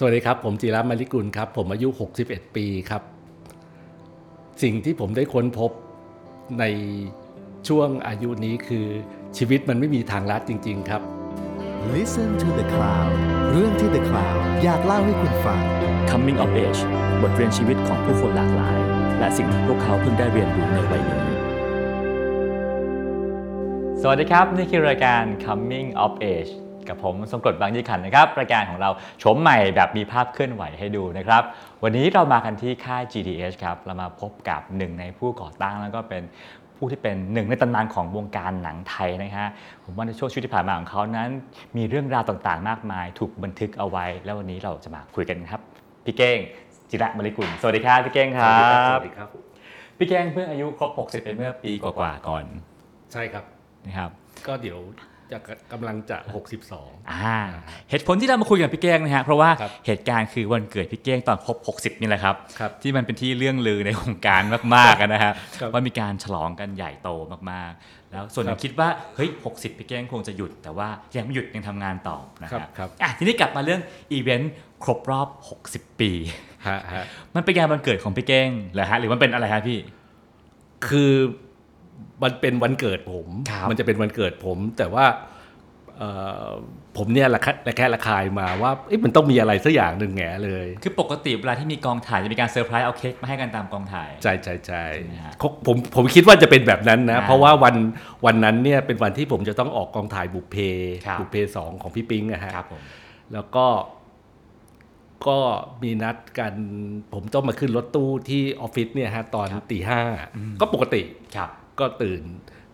สวัสดีครับ ผมจิรัมาริกุลครับ ผมอายุ 61 ปีครับ สิ่งที่ผมได้ค้นพบในช่วงอายุนี้คือชีวิตมันไม่มีทางลัดจริง ๆ ครับ Listen to the Cloud เรื่องที่ The Cloud อยากเล่าให้คุณฟัง Coming of Age บทเรียนชีวิตของผู้คนหลากหลาย และสิ่งที่พวกเขาเพิ่งได้เรียนรู้ในวัยนี้สวัสดีครับ นี่คือรายการ Coming of Age กับผมสมกรดบางยี่ขันนะครับรายการของเราโฉมใหม่แบบมีภาพเคลื่อนไหวให้ดูนะครับ วันนี้เรามากันที่ค่าย GTH ครับ เรามาพบกับหนึ่งในผู้ก่อตั้งแล้วก็เป็นผู้ที่เป็นหนึ่งในตำนานของวงการหนังไทยนะฮะผมว่าในช่วงชีวิตที่ผ่านมาของเขานั้น มีเรื่องราวต่างๆ มากมาย ถูกบันทึกเอาไว้ แล้ววันนี้เราจะมาคุยกันครับพี่เก้งจิระมริกุลสวัสดีครับพี่เก้งครัสบวัสดีครับพี่เก้งเพิ่งอายุครบ60ไปเมื่อปีกว่าๆก่อน ใช่ครับนะครับ ก็เดี๋ยว จะกำลังจะ 62อ่าเหตุผลที่เรามาคุยกับพี่เก้งนะฮะเพราะว่าครับเหตุการณ์คือวันเกิดพี่เก้งตอนครบ 60 นี่แหละครับครับที่มันเป็นที่เลื่องลือในวงการมากๆอะนะฮะครับว่ามีการฉลองกันใหญ่โตมากๆ แล้วส่วนหนึ่ครับคิดว่าเฮ้ย 60 พี่เก้งคงจะหยุด แต่ว่ายังไม่หยุดยังทำงานต่อนะครับครับครับอะทีนี้กลับมาเรื่องอีเวนต์ครบรอบ 60 ปีฮะฮะมันเป็นงานวันเกิดของพี่เก้งเหรอฮะหรือมันเป็นอะไรฮะพี่ คือ มันเป็นวันเกิดผมครับมันจะเป็นวันเกิดผม แต่ว่าเอ่อผมเนี่ยระคะระแคะระคายมาว่าเอ๊ะมันต้องมีอะไรสักอย่างหนึ่งแง่เลย คือปกติเวลาที่มีกองถ่ายจะมีการเซอร์ไพรส์เอาเค้กมาให้กันตามกองถ่าย ใช่ใช่ใช่ใช่ไหมฮะเขาผมผมคิดว่าจะเป็นแบบนั้นนะอ่าเพราะว่าวันวันนั้นเนี่ยเป็นวันที่ผมจะต้องออกกองถ่ายบุพเพครับบุพเพสองของพี่ปิงนะฮะครับผมแล้วก็ก็มีนัดกันผมต้องมาขึ้นรถตู้ที่ออฟฟิศเนี่ยฮะตอนตีห้าก็ปกติครับ ก็ตื่น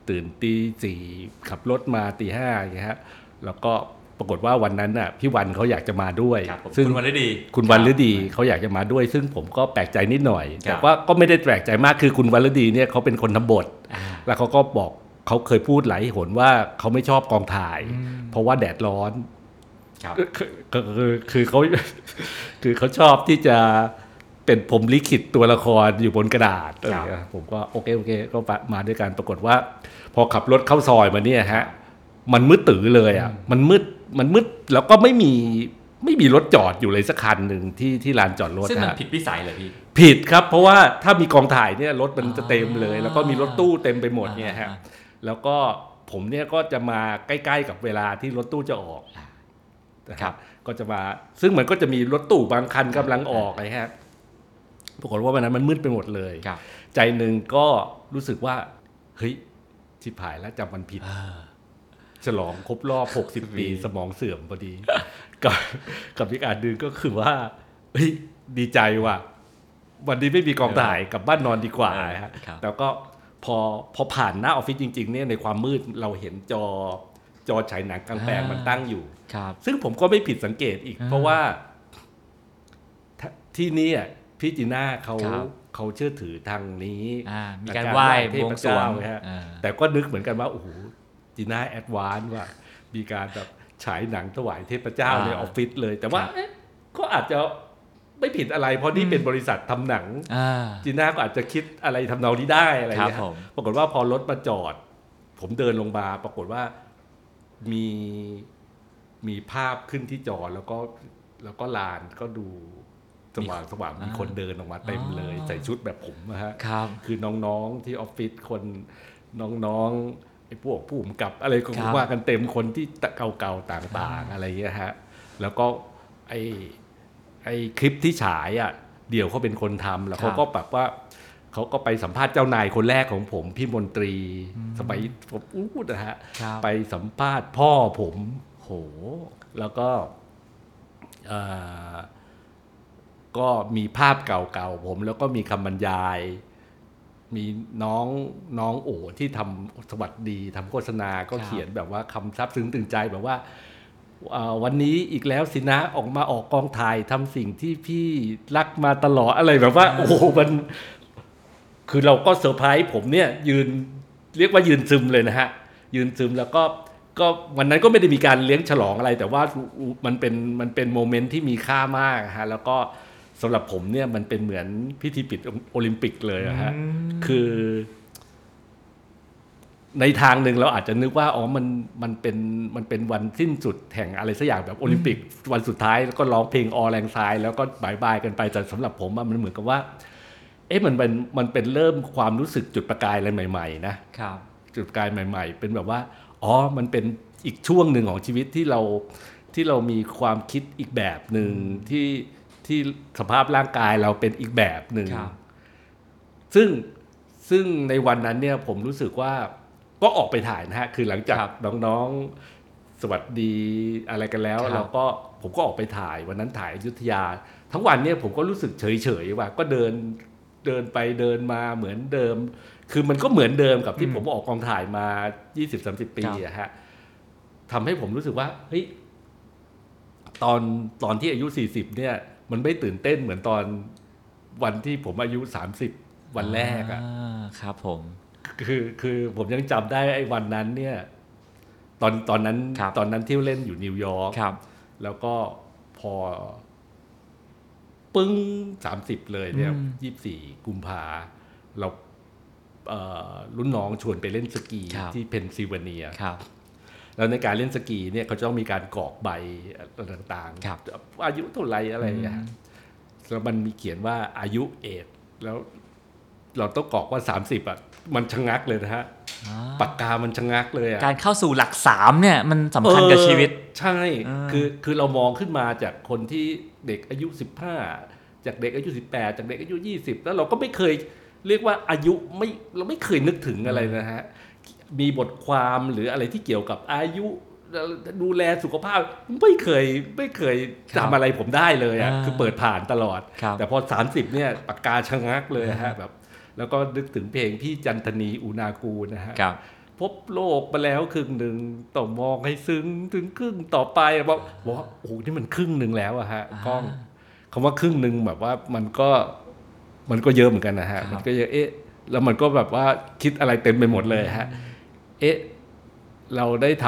ตื่นตีสี่ขับรถมาตีห้าอย่างเงี้ยฮะแล้วก็ปรากฏว่าวันนั้นน่ะพี่วันเขาอยากจะมาด้วยครับผมซึ่งคุณวันฤดี คุณวันฤดีครับเขาอยากจะมาด้วย ซึ่งผมก็แปลกใจนิดหน่อยครับแต่ว่าก็ไม่ได้แปลกใจมากคือคุณวันฤดีเนี่ยเขาเป็นคนทำบทอ่าแล้วเขาก็บอกเขาเคยพูดหลายหนว่าเขาไม่ชอบกองถ่ายอืมเพราะว่าแดดร้อนครับคือคือคือคือเขาคือเขาชอบที่จะ เป็นผมลิขิตตัวละครอยู่บนกระดาษอะไรอย่างเงี้ยผมก็โอเคโอเค ก็มาด้วยกันปรากฏว่า พอขับรถเข้าซอยมาเนี่ยฮะ มันมืดตื้อเลยอะ มันมืดมันมืดแล้วก็ไม่มีไม่มีรถจอดอยู่เลยสักคันหนึ่งที่ที่ลานจอดรถซึ่งมันฮะผิดวิสัยเลยพี่ผิดครับ เพราะว่าถ้ามีกองถ่ายเนี่ยรถมันจะเต็มเลยอ่าแล้วก็มีรถตู้เต็มไปหมดเนี่ยฮะอ่าแล้วก็ผมเนี่ยก็จะมาใกล้ๆกับเวลาที่รถตู้จะออกนะครับ ก็จะมาซึ่งมันก็จะมีรถตู้บางคันกำลังออกไงฮะ ปรากฏว่าวันนั้นมันมืดไปหมดเลยครับใจหนึ่งก็รู้สึกว่าเฮ้ยชิบหายแล้วจำมันผิดฉลองครบรอบ 60 ปีสมองเสื่อมพอดี กับกับอีกอันหนึ่งก็คือว่าเฮ้ยดีใจว่ะ วันนี้ไม่มีกองถ่ายกลับบ้านนอนดีกว่าเออฮะครับแล้วก็พอพอผ่านหน้าออฟฟิศจริง ๆ เนี่ยในความมืดเราเห็นจอจอฉายหนังกลางแปลงมันตั้งอยู่ครับซึ่งผมก็ไม่ผิดสังเกตอีกอ่าเพราะว่าถ้าที่เนี่ย พี่จีน่าเขาครับเขาเชื่อถือทางนี้อ่ามีการไหว้เทบวงสรวงเจ้าไงฮะอ่า แต่ก็นึกเหมือนกันว่าโอ้โหจีน่า advance ว่า มีการแบบฉายหนังถวายเทพเจ้าอ่าในออฟฟิศเลย แต่ว่าครับเอ๊ะก็อาจจะไม่ผิดอะไร เพราะนี่เป็นบริษัททำหนัง อ่า จีน่าก็อาจจะคิดอะไรทำนองนี้ได้อะไรครับเงี้ยผม ปรากฏว่าพอรถมาจอด ผมเดินลงมา ปรากฏว่ามีมีภาพขึ้นที่จอแล้วก็แล้วก็ลานก็ดู สว่างสว่างมีคนเดินออกมาเต็มเลยใส่ชุดแบบผมนะฮะครับคือน้องๆที่ออฟฟิศคนน้องๆไอ้พวกผู้กำกับอะไรก็ครับว่ากันเต็มคนที่เก่าๆต่างๆอะไรเงี้ยฮะแล้วก็ไอ้ไอ้คลิปที่ฉายอะเดี่ยวเขาเป็นคนทำแล้วเขาก็แบบว่าเขาก็ไปสัมภาษณ์เจ้านายคนแรกของผมพี่มนตรีสมัยผมอู้นะฮะครับไปสัมภาษณ์พ่อผมโห แล้วก็เอ่อ ก็มีภาพเก่าๆผม แล้วก็มีคำบรรยาย มีน้องน้องโอที่ทำสวัสดีทำโฆษณาก็ครับเขียนแบบว่าคำซับซึ้งตึงใจแบบว่าเอ่อวันนี้อีกแล้วสินะออกมาออกกองถ่ายทำสิ่งที่พี่รักมาตลอดอะไรแบบว่า โอ้โหมัน คือเราก็เซอร์ไพรส์ผมเนี่ยยืนเรียกว่ายืนซึมเลยนะฮะ ยืนซึมแล้วก็ก็วันนั้นก็ไม่ได้มีการเลี้ยงฉลองอะไร แต่ว่ามันเป็นมันเป็น moment ที่มีค่ามากฮะแล้วก็ สำหรับผมเนี่ยมันเป็นเหมือนพิธีปิดโอลิมปิกเลยอะฮะคือ ในทางหนึ่งเราอาจจะนึกว่าอ๋อมันมันเป็นมันเป็นวันสิ้นสุดแห่งอะไรสักอย่างแบบโอลิมปิก วันสุดท้ายแล้วก็ร้องเพลงออแรงซาย แล้วก็บายบายกันไปแต่สำหรับผมอะมันเหมือนกับว่า เอ๊ะมันเป็นมันเป็นเริ่มความรู้สึกจุดประกายอะไรใหม่ ๆ นะครับจุดประกายใหม่ ๆ เป็นแบบว่าอ๋อมันเป็นอีกช่วงหนึ่งของชีวิตที่เราที่เรามีความคิดอีกแบบหนึ่งที่ ที่สภาพร่างกายเราเป็นอีกแบบหนึ่งครับซึ่งซึ่งในวันนั้นเนี่ยผมรู้สึกว่าก็ออกไปถ่ายนะฮะ คือหลังจากครับน้องๆสวัสดีอะไรกันแล้วครับเราก็ผมก็ออกไปถ่ายวันนั้นถ่ายอยุธยา ทั้งวันเนี่ยผมก็รู้สึกเฉยๆว่า ก็เดินเดินไปเดินมาเหมือนเดิม คือมันก็เหมือนเดิมกับที่อืมผมออกกองถ่ายมา 20-30 ปีครับอะฮะทำให้ผมรู้สึกว่าเฮ้ยตอนตอนที่อายุ 40 เนี่ย มันไม่ตื่นเต้นเหมือนตอนวันที่ผมอายุ 30 วันแรกอะครับผม คือคือผมยังจำได้ไอ้วันนั้นเนี่ย ตอนตอนนั้นครับตอนนั้นที่เล่นอยู่นิวยอร์กครับแล้วก็พอ ปึ้งสามสิบเลยเนี่ยอืมยี่สี่กุมภาเราเอ่อรุ่นน้องชวนไปเล่นสกีครับที่เพนซิลเวเนียครับ แล้วในการเล่นสกีเนี่ยเขาจะต้องมีการกรอกใบอะไรต่างครับอายุเท่าไหรอะไรอย่างเงี้ยอืมแล้วมันมีเขียนว่าอายุเอดแล้วเราต้องกรอกว่าสามสิบอะมันชะงักเลยนะฮะอ่าปากกามันชะงักเลยอะการเข้าสู่หลักสามเนี่ยมันสำคัญกับชีวิตเออใช่อ่าคือคือเรามองขึ้นมาจากคนที่เด็กอายุสิบห้าจากเด็กอายุสิบแปดจากเด็กอายุยี่สิบแล้วเราก็ไม่เคยเรียกว่าอายุไม่เราไม่เคยนึกถึงอะไรนะฮะ มีบทความหรืออะไรที่เกี่ยวกับอายุดูแลสุขภาพไม่เคยไม่เคยครับจำอะไรผมได้เลยอะอ่าคือเปิดผ่านตลอดครับแต่พอ 30 เนี่ยปากกาชะงักเลยฮะแบบแล้วก็นึกถึงเพลงพี่จันทนีอุณากูลนะฮะครับพบโลกมาแล้วครึ่งหนึ่งต้องมองให้ซึ้งถึงครึ่งต่อไปบอกบอกว่าโอ้โหนี่มันครึ่งหนึ่งแล้วอะฮะอ่ากล้องคำว่าครึ่งหนึ่งแบบว่ามันก็มันก็เยอะเหมือนกันนะฮะครับมันก็เยอะเอ๊ะแล้วมันก็แบบว่าคิดอะไรเต็มไปหมดเลยฮะ เอ๊ะ เราได้ท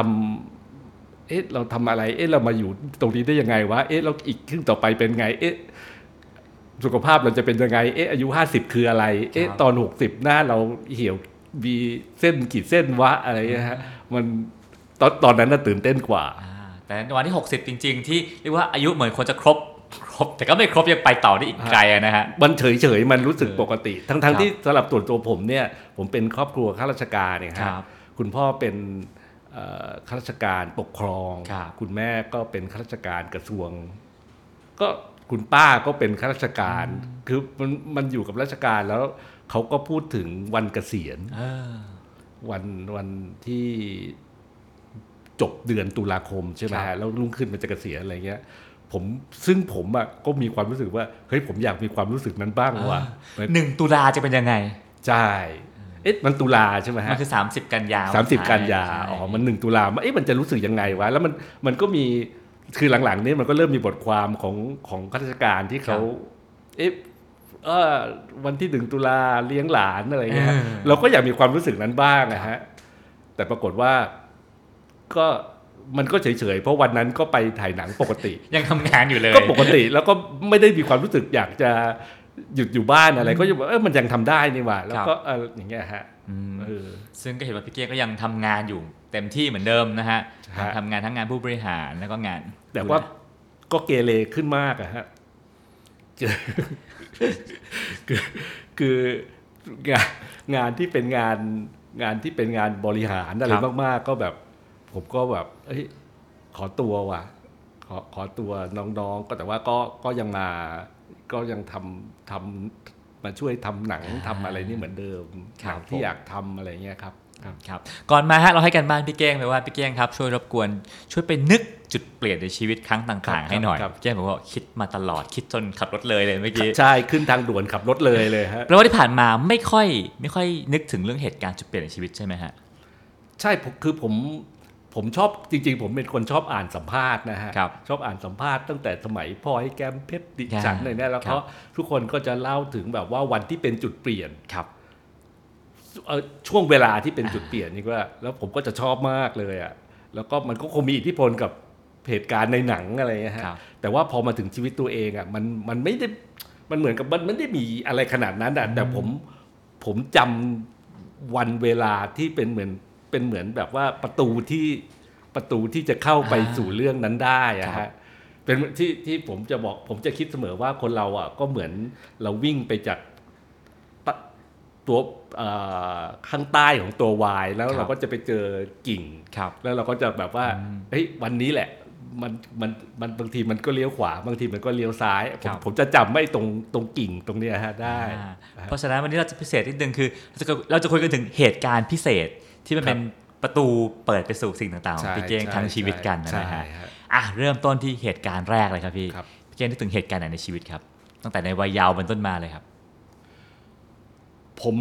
ำเอ๊ะ เราทำอะไร เอ๊ะ เรามาอยู่ตรงนี้ได้ยังไงวะ เอ๊ะ เราอีกครึ่งต่อไปเป็นไง เอ๊ะ สุขภาพเราจะเป็นยังไง เอ๊ะ อายุห้าสิบคืออะไร เอ๊ะครับตอนหกสิบหน้าเราเหี่ยว มีเส้นขีดเส้นวะอะไรเงี้ยฮะ มันตอนตอนนั้นน่ะตื่นเต้นกว่าอ่าแต่ในวันที่ 60 จริง ๆ ที่เรียกว่าอายุเหมือนควรจะครบ ครบ แต่ก็ไม่ครบยังไปต่อได้อีกไกลอะนะฮะ มันเฉยเฉยๆ มันรู้สึกปกติ ทั้งครัทั้บงที่สำหรับตัวตัวผมเนี่ย ผมเป็นครอบครัวข้าราชการเนี่ยคฮะรับ คุณพ่อเป็นเอ่อข้าราชการปกครองครับคุณแม่ก็เป็นข้าราชการกระทรวง ก็คุณป้าก็เป็นข้าราชการ คือมันมันอยู่กับราชการแล้วเขาก็พูดถึงวันเกษียณเออวันวันที่จบเดือนตุลาคมใช่ไหมครัฮะบแล้วรุ่งขึ้นมันจะเกษียณอะไรเงี้ย ผมซึ่งผมอะก็มีความรู้สึกว่าเฮ้ยผมอยากมีความรู้สึกนั้นบ้างว่ะหนึ่งตุลาจะเป็นยังไง ใช่ เอ๊ะมันตุลาใช่ไหมฮะมันคือ 30 กันยาสามสิบกันยาใช่อ๋อมันหนึ่งตุลาเอ๊ะมันจะรู้สึกยังไงวะแล้วมันมันก็มีคือหลังๆนี้มันก็เริ่มมีบทความของของข้าราชการที่เขาเอ๊ะเออวันที่หนึ่งตุลาเลี้ยงหลานอะไรเงี้ยฮะเราก็อยากมีความรู้สึกนั้นบ้างนะฮะแต่ปรากฏว่าก็มันก็เฉยๆ เพราะวันนั้นก็ไปถ่ายหนังปกติ ยังทำงานอยู่เลย ก็ปกติแล้วก็ไม่ได้มีความรู้สึกอยากจะ หยุดอยู่บ้านอะไรก็ยังบอกเออมันยังทำได้นี่หว่า แล้วก็เอออย่างเงี้ยฮะอืมเออซึ่งก็เห็นว่าพี่เกียร์ก็ยังทำงานอยู่เต็มที่เหมือนเดิมนะฮะฮะทำงานทั้งงานผู้บริหารแล้วก็งาน แต่ว่าก็เกเรขึ้นมากอะฮะคือคืองานงานที่เป็นงานงานที่เป็นงานบริหารอะไรมาก ๆ ก็แบบ ผมก็แบบเอ้ยขอตัวว่ะขอขอตัวน้องๆ ก็แต่ว่าก็ก็ยังมา ก็ยังทำทำมาช่วยทำหนังทำอะไรนี่เหมือนเดิมครับหนังที่อยากทำอะไรเงี้ยครับครับก่อนมาฮะเราให้กันบ้านพี่เก้งไปว่าพี่เก้งครับช่วยรบกวนช่วยไปนึกจุดเปลี่ยนในชีวิตครั้งครัต่างบๆให้หน่อยครับพี่เก้งบอกว่าคิดมาตลอดคิดจนขับรถเลยเลยเมื่อกี้ใช่ขึ้นทางด่วนขับรถเลยเลยฮะแปลว่าที่ผ่านมาไม่ค่อยไม่ค่อยนึกถึงเรื่องเหตุการณ์จุดเปลี่ยนในชีวิตใช่ไหมฮะใช่ผมคือผม ผมชอบจริง ๆ ผมเป็นคนชอบอ่านสัมภาษณ์นะฮะครับชอบอ่านสัมภาษณ์ตั้งแต่สมัยพ่อให้แก้มเพชรดิฉันครับอะไรเนี่ยแล้วครัก็บทุกคนก็จะเล่าถึงแบบว่าวันที่เป็นจุดเปลี่ยนครับเอ่อช่วงเวลาที่เป็นจุดเปลี่ยนนี่ก็แล้วผมก็จะชอบมากเลยอะแล้วก็มันก็คงมีอิทธิพลกับเหตุการณ์ในหนังอะไรเงี้ยฮะครับแต่ว่าพอมาถึงชีวิตตัวเองอะมันมันไม่ได้มันเหมือนกับมันไม่ได้มีอะไรขนาดนั้นอะแต่ผมผมจำวันเวลาที่เป็นเหมือน เป็นเหมือนแบบว่าประตูที่ประตูที่จะเข้าไปอ่าสู่เรื่องนั้นได้อะครัฮะบเป็นที่ที่ผมจะบอกผมจะคิดเสมอว่าคนเราอะก็เหมือนเราวิ่งไปจากตะตัวเอ่อข้างใต้ของตัววายแล้วเราก็จะไปเจอกิ่งครับแล้วเราก็จะแบบว่าอืมเฮ้ยวันนี้แหละมันมันมันบางทีมันก็เลี้ยวขวาบางทีมันก็เลี้ยวซ้ายผมครับผมจะจำไม่ตรงตรงกิ่งตรงเนี้ยฮะได้อ่าเพราะฉะนั้นวันนี้เราจะพิเศษนิดนึงคือเราจะเราจะคุยกันถึงเหตุการณ์พิเศษ ที่มันครับเป็นประตูเปิดไปสู่สิ่งต่างๆของใช่พี่เก้งใช่ทั้งชีวิตกันใช่นะฮะฮะอะเริ่มต้นที่เหตุการณ์แรกเลยครับพี่ครับพี่เก้งนึกถึงเหตุการณ์ไหนในชีวิตครับ ตั้งแต่ในวัยเยาว์เป็นต้นมาเลยครับ ผม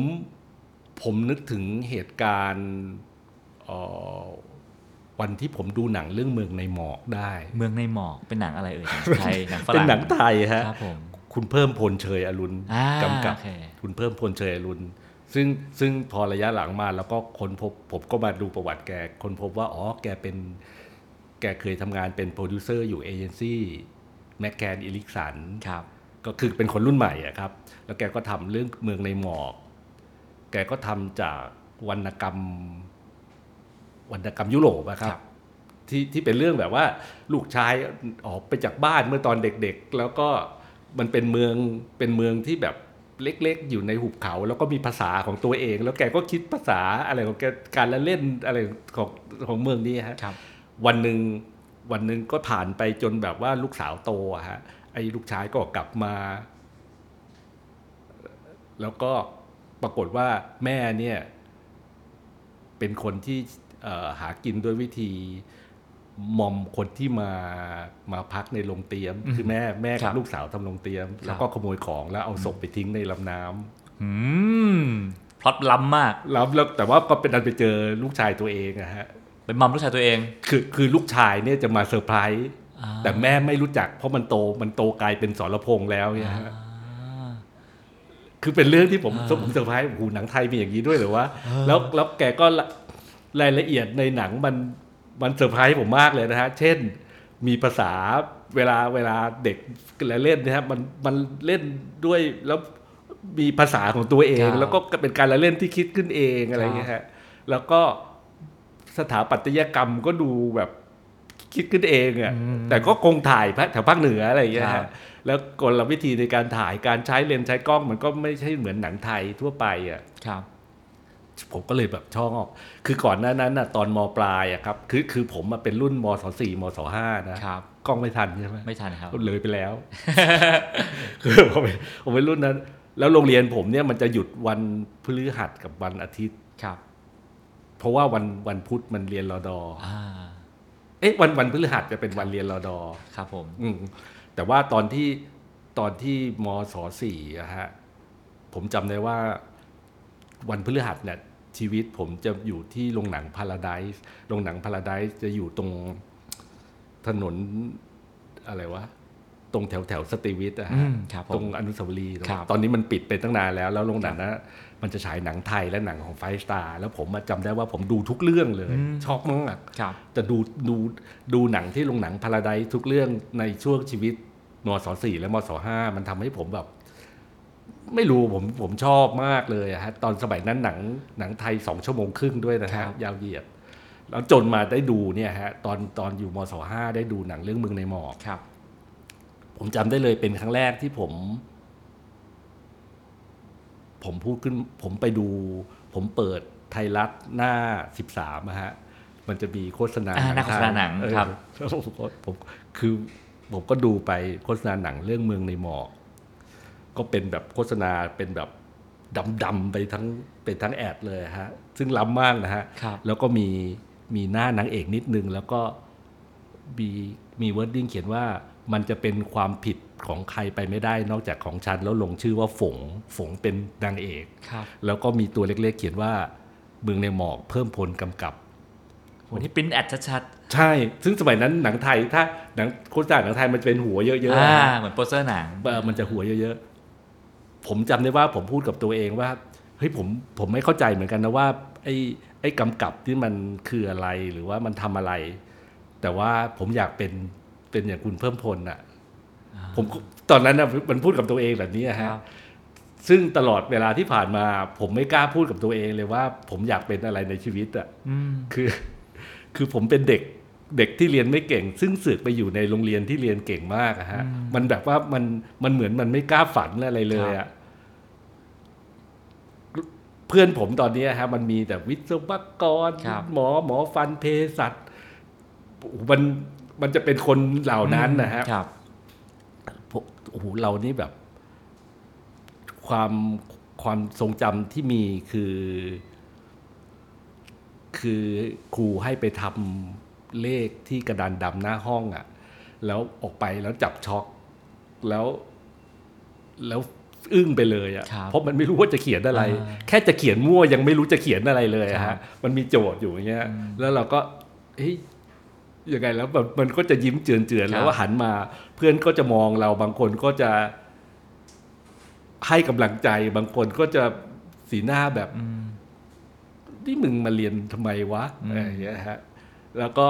ผมนึกถึงเหตุการณ์เอ่อวันที่ผมดูหนังเรื่องเมืองในหมอกได้ เมืองในหมอกเป็นหนังอะไรเอ่ยหนังไทยเป็นหนังฝรั่งหนังไทยฮะครับผมคุณเพิ่มพลเชยอรุณอ่ากำกับโอเคคุณเพิ่มพลเชยอรุณ ซึ่งซึ่งพอระยะหลังมาแล้วก็ค้นพบผมก็มาดูประวัติแกค้นพบว่าอ๋อแกเป็นแกเคยทำงานเป็นโปรดิวเซอร์อยู่ agency McCann Erickson ครับก็คือเป็นคนรุ่นใหม่อะครับ แล้วแกก็ทำเรื่องเมืองในหมอก แกก็ทำจากวรรณกรรมวรรณกรรมยุโรปอะครับครับที่ที่เป็นเรื่องแบบว่า ลูกชายออกไปจากบ้านเมื่อตอนเด็กๆ แล้วก็มันเป็นเมืองเป็นเมืองที่แบบ เล็กๆ อยู่ในหุบเขา แล้วก็มีภาษาของตัวเอง แล้วแกก็คิดภาษาอะไรของแกการละเล่นอะไรของของเมืองนี้ฮะครับวันหนึ่งวันหนึ่งก็ผ่านไปจนแบบว่าลูกสาวโตอะฮะไอ้ลูกชายก็กลับมา แล้วก็ปรากฏว่าแม่เนี่ย เป็นคนที่เอ่อหากินด้วยวิธี มอมคนที่มามาพักในโรงเตี๊ยมอืมคือแม่แม่ครับกับลูกสาวทำโรงเตี๊ยม แล้วก็ขโมยของแล้วเอาศพไปทิ้งในลำน้ำอืมพล็อตล้ำมากแล้วแล้วแต่ว่าก็เป็นอันไปเจอลูกชายตัวเองอะฮะเป็นมอมลูกชายตัวเอง คือคือลูกชายเนี่ยจะมาเซอร์ไพรส์อ่าแต่แม่ไม่รู้จัก เพราะมันโตมันโตกลายเป็นสรพงษ์แล้วเนี่ยฮะอ่าคือเป็นเรื่องที่ผมอ่าผมเซอร์ไพรส์โอ้โหหนังไทยมีอย่างนี้ด้วยเหรอวะแล้วแล้วแกก็ละรายละเอียดในหนังมัน มันเซอร์ไพรส์ผมมากเลยนะฮะ เช่นมีภาษาเวลาเวลาเด็กเล่นนะฮะมันมันเล่นด้วยแล้วมีภาษาของตัวเองครับแล้วก็เป็นการละเล่นที่คิดขึ้นเองอะไรอย่างเงี้ยฮะแล้วก็สถาปัตยกรรมก็ดูแบบคิดขึ้นเองอะ่ะอืมแต่ก็คงถ่ายแถวภาคเหนืออะไรอย่างเงี้ยครัฮะบแล้วกลวิธีในการถ่ายการใช้เลนส์ใช้กล้องมันก็ไม่ใช่เหมือนหนังไทยทั่วไปอะครับ ผมก็เลยแบบชอบ คือก่อนหน้านั้นน่ะตอนมปลายอะครับ คือคือผมมาเป็นรุ่นมศสี่มศห้านะครับ กล้องไม่ทันใช่ไหมไม่ทันครับเลยไปแล้ว คือผมเป็นผมเป็นรุ่นนั้น แล้วโรงเรียนผมเนี่ยมันจะหยุดวันพฤหัสกับวันอาทิตย์ครับ เพราะว่าวันวันพุธมันเรียนรอดออ่าเอ๊ะวันวันพฤหัสจะเป็นวันเรียนรอดอครับผม อืมแต่ว่าตอนที่ตอนที่มศสี่อะฮะผมจำได้ว่า วันพฤหัสเนี่ยชีวิตผมจะอยู่ที่โรงหนังพาราไดส์โรงหนังพาราไดส์จะอยู่ตรงถนนอะไรวะ ตรงแถวแถวสตรีวิทย์อะอืฮะมครับผมตรงอนุสาวรีย์ครับตอนนี้มันปิดไปตั้งนานแล้ว แล้วโรงหนังนะมันจะฉายหนังไทยและหนังของไฟสตาร์แล้วผมมาจำได้ว่าผมดูทุกเรื่องเลยอืมชอบมากครับจะดูดูดูหนังที่โรงหนังพาราไดทุกเรื่องในช่วงชีวิตมศสี่และมศห้ามันทำให้ผมแบบ ไม่รู้ผมผมชอบมากเลยอะฮะตอนสมัยนั้นหนังหนังไทยสองชั่วโมงครึ่งด้วยนะครัฮะบยาวเหยียด แล้วจนมาได้ดูเนี่ยฮะตอนตอนอยู่มศห้าได้ดูหนังเรื่องเมืองในหมอกครับ ผมจำได้เลยเป็นครั้งแรกที่ผม ผมพูดขึ้น ผมไปดู ผมเปิดไทยรัฐหน้าสิบสามะฮะมันจะมีโฆษณาอ่าหน้าโฆษณาหนังเออครับแล้วผมก็ผมคือผมก็ดูไปโฆษณาหนังเรื่องเมืองในหมอก ก็เป็นแบบโฆษณาเป็นแบบดำๆไปทั้งเป็นทั้ง ad เลยฮะซึ่งล้ำมากนะฮะครับแล้วก็มีมีหน้านางเอกนิดนึง แล้วก็มีมี wording เขียนว่ามันจะเป็นความผิดของใครไปไม่ได้นอกจากของฉัน แล้วลงชื่อว่าฝงฝงเป็นนางเอกครับแล้วก็มีตัวเล็กๆ เขียนว่าเมืองในหมอกเพิ่มพลกำกับวันนี้ print ad ชัดใช่ ซึ่งสมัยนั้นหนังไทยถ้าหนังโฆษณาหนังไทยมันจะเป็นหัวเยอะๆๆอ่าอะเหมือนโปสเตอร์หนังเออมันจะหัวเยอะๆ ผมจำได้ว่าผมพูดกับตัวเองว่าเฮ้ยผมผมไม่เข้าใจเหมือนกันนะว่าไอ้ไอ้กำกับที่มันคืออะไรหรือว่ามันทำอะไร แต่ว่าผมอยากเป็นเป็นอย่างคุณเพิ่มพลน่ะผมตอนนั้นน่ะมันพูดกับตัวเองแบบนี้อะคฮะรับซึ่งตลอดเวลาที่ผ่านมา ผมไม่กล้าพูดกับตัวเองเลยว่า ผมอยากเป็นอะไรในชีวิตอะอืมคือ คือผมเป็นเด็กเด็กที่เรียนไม่เก่ง ซึ่งเสือกไปอยู่ในโรงเรียนที่เรียนเก่งมากอะฮะมันแบบว่ามันมันเหมือนมันไม่กล้าฝันอะไรเลยอะ เพื่อนผมตอนนี้ฮะมันมีแต่วิศวกรครับหมอหมอฟันเภสัชโอ้โหมันมันจะเป็นคนเหล่านั้นนะฮะครับพวกโอ้โหเรานี่แบบ ความความทรงจำที่มีคือ คือครูให้ไปทำเลขที่กระดานดำหน้าห้องอะ่ะ แล้วออกไปแล้วจับช็อกแล้วแล้ว อึ้งไปเลยอะครั่ะบเพราะมันไม่รู้ว่าจะเขียนอะไรอ่าแค่จะเขียนมั่วยังไม่รู้จะเขียนอะไรเลยอะครัฮะบมันมีโจทย์อยู่อย่างเงี้ยแล้วเราก็เฮ้ยยังไงแล้วแบบมันก็จะยิ้มเจือนๆแล้วก็หันมา เพื่อนก็จะมองเราบางคนก็จะให้กำลังใจ บางคนก็จะสีหน้าแบบอืมนี่มึงมาเรียนทำไมวะอืมอะไรอย่างเงี้ยฮะแล้วก็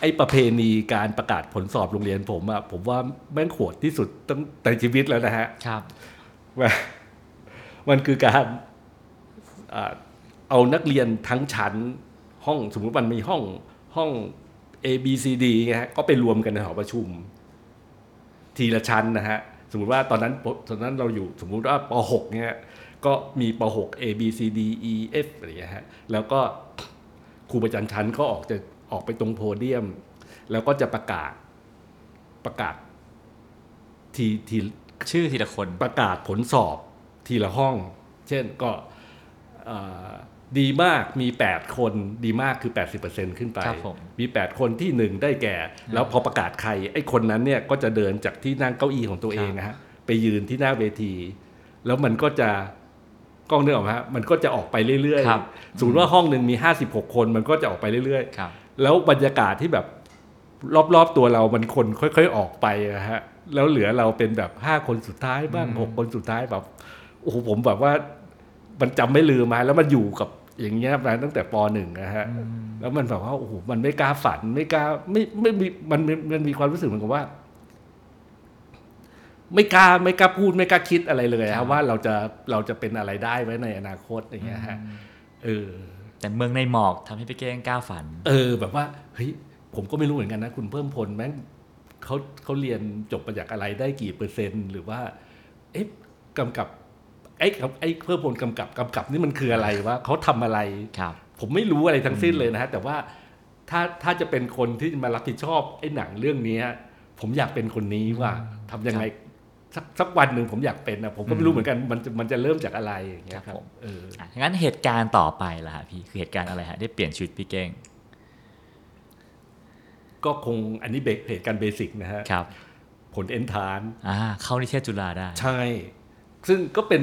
ไอ้ประเพณีการประกาศผลสอบโรงเรียนผมอะผมว่าแม่งโหดที่สุดตั้งแต่ชีวิตแล้วนะฮะครับว่า มันคือการอเอานักเรียนทั้งชั้นห้องสมมติมันมีห้องห้อง A B C D ไงฮะก็ไปรวมกันในหอประชุม ทีละชั้นนะฮะสมมติว่าตอนนั้นตอนนั้นเราอยู่สมมุติว่าป .6 เนี่ยก็มีป .6 A B C D E F อะไรอย่างเงี้ยฮะแล้วก็ครูประจำชั้นก็ออกจะออกไปตรงโพเดียม แล้วก็จะประกาศประกาศทีที ชื่อทีละคนประกาศผลสอบทีละห้อง เช่นก็เอ่อดีมากมี 8 คนดีมากคือ 80%ขึ้นไปครับผมมี 8 คนที่ 1 ได้แก่ แล้วพอประกาศใครไอ้คนนั้นเนี่ยก็จะเดินจากที่นั่งเก้าอี้ของตัวเองนะฮะไปยืนที่หน้าเวที แล้วมันก็จะกล้องเนื้อออกมาฮะมันก็จะออกไปเรื่อยครับๆสมมติว่าห้องหนึ่งมี 56 คนมันก็จะออกไปเรื่อยๆครับแล้วบรรยากาศที่แบบรอบๆตัวเรามันคนค่อย ๆออกไปนะฮะ แล้วเหลือเราเป็นแบบห้าคนสุดท้ายบ้างอืมหกคนสุดท้ายแบบโอ้โหผมแบบว่ามันจำไม่ลืมมาแล้วมันอยู่กับอย่างเงี้ยมาตั้งแต่ปหนึ่งนะฮะแล้วมันแบบว่าโอ้โหมันไม่กล้าฝันไม่กล้าไม่ไม่มีมันมันมันมีความรู้สึกเหมือนกับว่า ไม่กล้าไม่กล้าพูดไม่กล้าคิดอะไรเลยครัฮะบว่าเราจะเราจะเป็นอะไรได้ไว้ในอนาคตอย่างเงี้ยฮะเออ แต่เมืองในหมอกทำให้พี่เก้งกล้าฝัน เออ แบบว่าเฮ้ยผมก็ไม่รู้เหมือนกันนะ คุณเพิ่มพลแม่ง เขาเขาเรียนจบมาจากอะไรได้กี่เปอร์เซ็นต์ หรือว่า เอ๊ะกำกับไอ้ครับไอ้เพิ่มพลกำกับกำกับนี่มันคืออะไรวะเขาทำอะไรครับ ผมไม่รู้อะไรทั้งสิ้นเลยนะฮะแต่ว่าถ้าถ้าจะเป็นคนที่มารับผิดชอบไอ้หนังเรื่องนี้ผมอยากเป็นคนนี้ว่าทำยังไงสักสักวันหนึ่งผมอยากเป็นนะผมก็ไม่รู้เหมือนกันมันจะมันจะเริ่มจากอะไรอย่างเงี้ยคครัรับบผมเอออะงั้นเหตุการณ์ต่อไปล่ะฮะพี่คือเหตุการณ์อะไรฮะที่เปลี่ยนชีวิตพี่เก้ง ก็คงอันนี้เบรกเหตุการณ์เบสิกนะฮะครับ ผลเอนทานอ่าเข้านิเทศจุฬาได้ ใช่ ซึ่งก็เป็น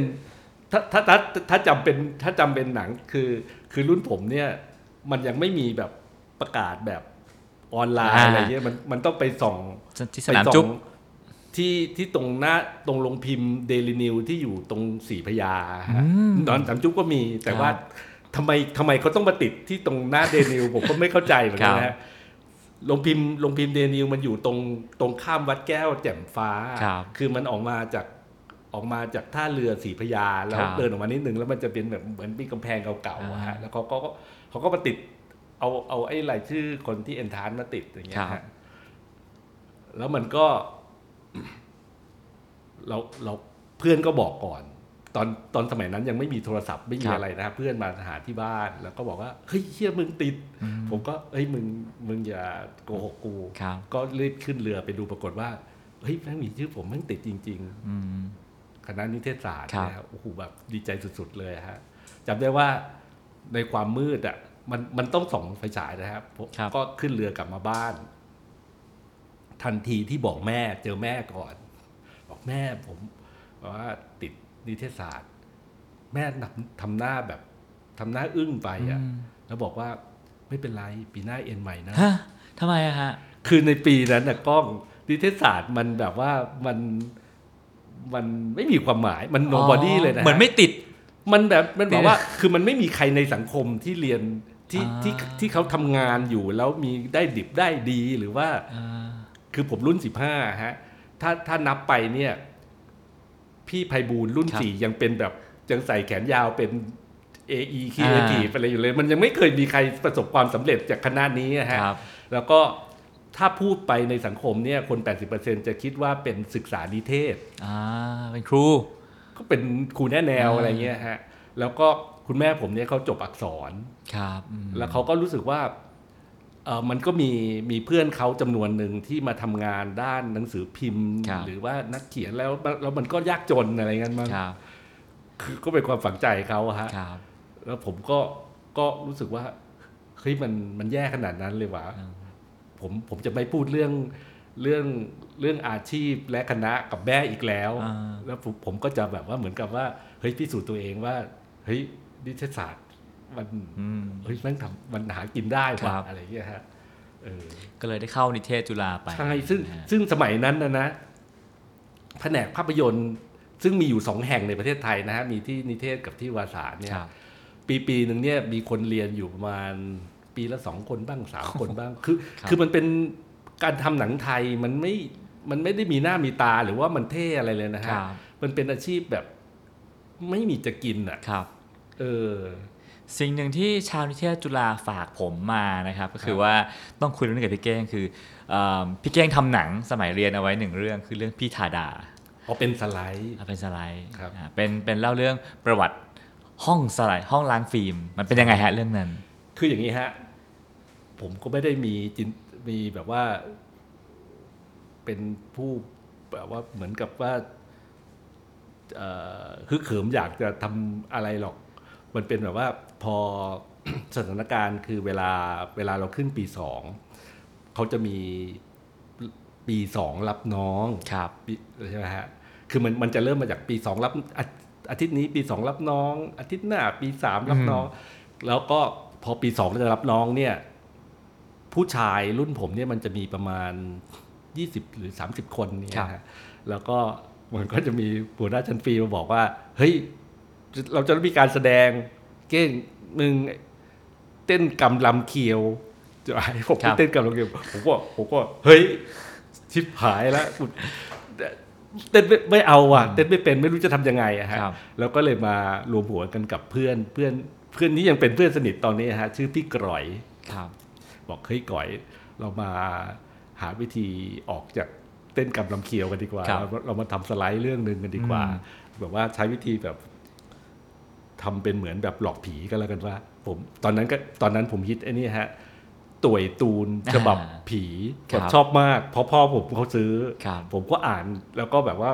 ถ้าถ้าถ้าถ้าจำเป็นถ้าจำเป็นหนังคือคือรุ่นผมเนี่ยมันยังไม่มีแบบประกาศแบบออนไลน์อ่าอะไรเงี้ยมันมันต้องไปส่องที่สไปนามส่องจุ๊บที่ที่ตรงหน้าตรงลงพิมพ์เดลินิวที่อยู่ตรงสีพญาฮะอืมตอนสามจุ๊บก็มีแต่ครับว่าทำไมทำไมเขาต้องมาติดที่ตรงหน้าเดลินิวผมก็ไม่เข้าใจเหมือนกันครันะบฮะ ลงพิมพ์ลงพิมพ์เดนิวมันอยู่ตรงตรงข้ามวัดแก้วแจ่มฟ้าครับคือมันออกมาจากออกมาจากท่าเรือสีพญาแล้วครับเดินออกมานิดนึงแล้วมันจะเป็นแบบเหมือนมีกำแพงเก่าๆอะอ่าฮะแล้วเขาก็เขาก็มาติด เอาเอาไอ้รายชื่อคนที่เอนทานมาติดอย่างเงี้ยครัฮะบแล้วมันก็ เราเราเพื่อนก็บอกก่อน ตอนตอนสมัยนั้นยังไม่มีโทรศัพท์ไม่มีครับอะไรนะเพื่อนมาหาที่บ้าน แล้วก็บอกว่าเฮ้ยเฮียมึงติด ผมก็เฮ้ยมึงมึงอย่าโกหกกูครับก็รีบขึ้นเรือไปดูปรากฏว่าเฮ้ยแม่งมีชื่อผมแม่งติดจริงๆอืมคณะนิเทศศาสตร์ครับนะครับโอ้โหแบบดีใจสุดๆเลยฮะจำได้ว่าในความมืดอะมันมันต้องส่องไฟฉายนะครับผมครับก็ขึ้นเรือกลับมาบ้าน ทันทีที่บอกแม่เจอแม่ก่อน บอกแม่ผมบอกว่าติด นิเทศศาสตร์ แม่ทำทำหน้าแบบทำหน้าอึ้งไปอะอืมแล้วบอกว่าไม่เป็นไรปีหน้าเอ็นใหม่นะฮะทำไมอะฮะ คือในปีนั้นน่ะกล้องนิเทศศาสตร์มันแบบว่ามันมันไม่มีความหมายมัน nobody เลยนะฮะเหมือนไม่ติด มันแบบมันบอกว่าเนี่ยคือมันไม่มีใครในสังคมที่เรียนที่อ่าที่ที่เขาทำงานอยู่แล้วมีได้ดิบได้ดีหรือว่าอ่า คือผมรุ่นสิบห้าฮะถ้าถ้านับไปเนี่ย พี่ไพบูลย์รุ่นครับสี่ยังเป็นแบบยังใส่แขนยาวเป็น AE คีอ่าเอทีอะไรอยู่เลย มันยังไม่เคยมีใครประสบความสำเร็จจากคณะนี้นะฮะครับแล้วก็ถ้าพูดไปในสังคมเนี่ยคน 80%จะคิดว่าเป็นศึกษานิเทศอ่าเป็นครู ก็เป็นครูแน่แนวอ่าอะไรเงี้ยฮะแล้วก็คุณแม่ผมเนี่ยเขาจบอักษรครับอืมแล้วเขาก็รู้สึกว่าเออ มันก็มีมีเพื่อนเขาจำนวนหนึ่งที่มาทำงานด้านหนังสือพิมพ์ครับหรือว่านักเขียนแล้วแล้วมันก็ยากจนอะไรเงี้ยมันครับคือก็เป็นความฝังใจเขาอะฮะครับแล้วผมก็ก็รู้สึกว่าเฮ้ยมันมันแย่ขนาดนั้นเลยวะอืมผมผมจะไม่พูดเรื่องเรื่องเรื่องอาชีพและคณะกับแม่อีกแล้วอ่าแล้วผมผมก็จะแบบว่าเหมือนกับว่าเฮ้ยพิสูจน์ตัวเองว่าเฮ้ยนิเทศศาสตร์ มันอืมเฮ้ยมันทำมันหากินได้ครัว่ะบอะไรอย่างเงี้ยฮะเออก็เลยได้เข้านิเทศจุฬาไปใช่ซึ่งนะฮะซึ่งสมัยนั้นนะนะแผนกภาพยนตร์ซึ่งมีอยู่สองแห่งในประเทศไทยนะฮะมีที่นิเทศกับที่วารสารเนี่ยครับปีปีหนึ่งเนี่ยมีคนเรียนอยู่ประมาณปีละสองคนบ้างสามคนบ้างคือครับคือมันเป็นการทำหนังไทยมันไม่มันไม่ได้มีหน้ามีตาหรือว่ามันเท่อะไรเลยนะคฮะรับมันเป็นอาชีพแบบไม่มีจะกินอะครับ เออ สิ่งหนึ่งที่ชาวนิเทศจุฬาฝากผมมานะครับก็คืคอรับว่าต้องคุยเรื่องนี้กับพี่เก้งคือเอ่อพี่เก้งทำหนังสมัยเรียนเอาไว้หนึ่งเรื่องคือเรื่องพี่ทาดาพอเป็นสไลด์ อะเป็นสไลด์ครับ อะเป็นเป็นเล่าเรื่องประวัติห้องสไลด์ห้องล้างฟิล์มมันเป็นยังไงฮะเรื่องนั้น คืออย่างนี้ฮะ ผมก็ไม่ได้มีจินมีแบบว่า เป็นผู้แบบว่าเหมือนกับว่าเอ่อฮึกเหิมอยากจะทำอะไรหรอก มันเป็นแบบว่า พอสถานการณ์คือเวลาเวลาเราขึ้นปีสองเขาจะมีปีสองรับน้องครับปีใช่ไหมฮะคือมันมันจะเริ่มมาจากปีสองรับอาอาทิตย์นี้ปีสองรับน้อง อาทิตย์หน้าปีสามรับน้อง แล้วก็พอปีสองจะรับน้องเนี่ย ผู้ชายรุ่นผมเนี่ยมันจะมีประมาณยี่สิบหรือสามสิบคนเนี่ยครับฮะแล้วก็มันก็จะมีหัวหน้าชั้นปีมาบอกว่า เฮ้ย เราจะมีการแสดง เก้งมึงเต้นกำลำเคียวจะให้ผมครับเต้นกำลำเคียวผมก็ผมก็เฮ้ยชิบหายแล้วกูเต้นไม่ไม่เอาอะเต้นไม่เป็นไม่รู้จะทำยังไงอะฮะครับแล้วก็เลยมารวมหัวกันกับเพื่อนเพื่อนเพื่อนที่ยังเป็นเพื่อนสนิทตอนนี้ฮะชื่อพี่กร่อยครับ บอกเฮ้ยก่อย เรามาหาวิธีออกจากเต้นกำลำเคียวกันดีกว่าครับเราเรามาทำสไลด์เรื่องหนึ่งกันดีกว่าอืมแบบว่าใช้วิธีแบบ ทำเป็นเหมือนแบบหลอกผีกันแล้วกันว่า ผมตอนนั้นก็ตอนนั้นผมฮิตไอ้นี่ฮะต่วยตูนฉบับผีครัผมบชอบมาก เพราะพ่อผมเขาซื้อครับผมก็อ่านแล้วก็แบบว่า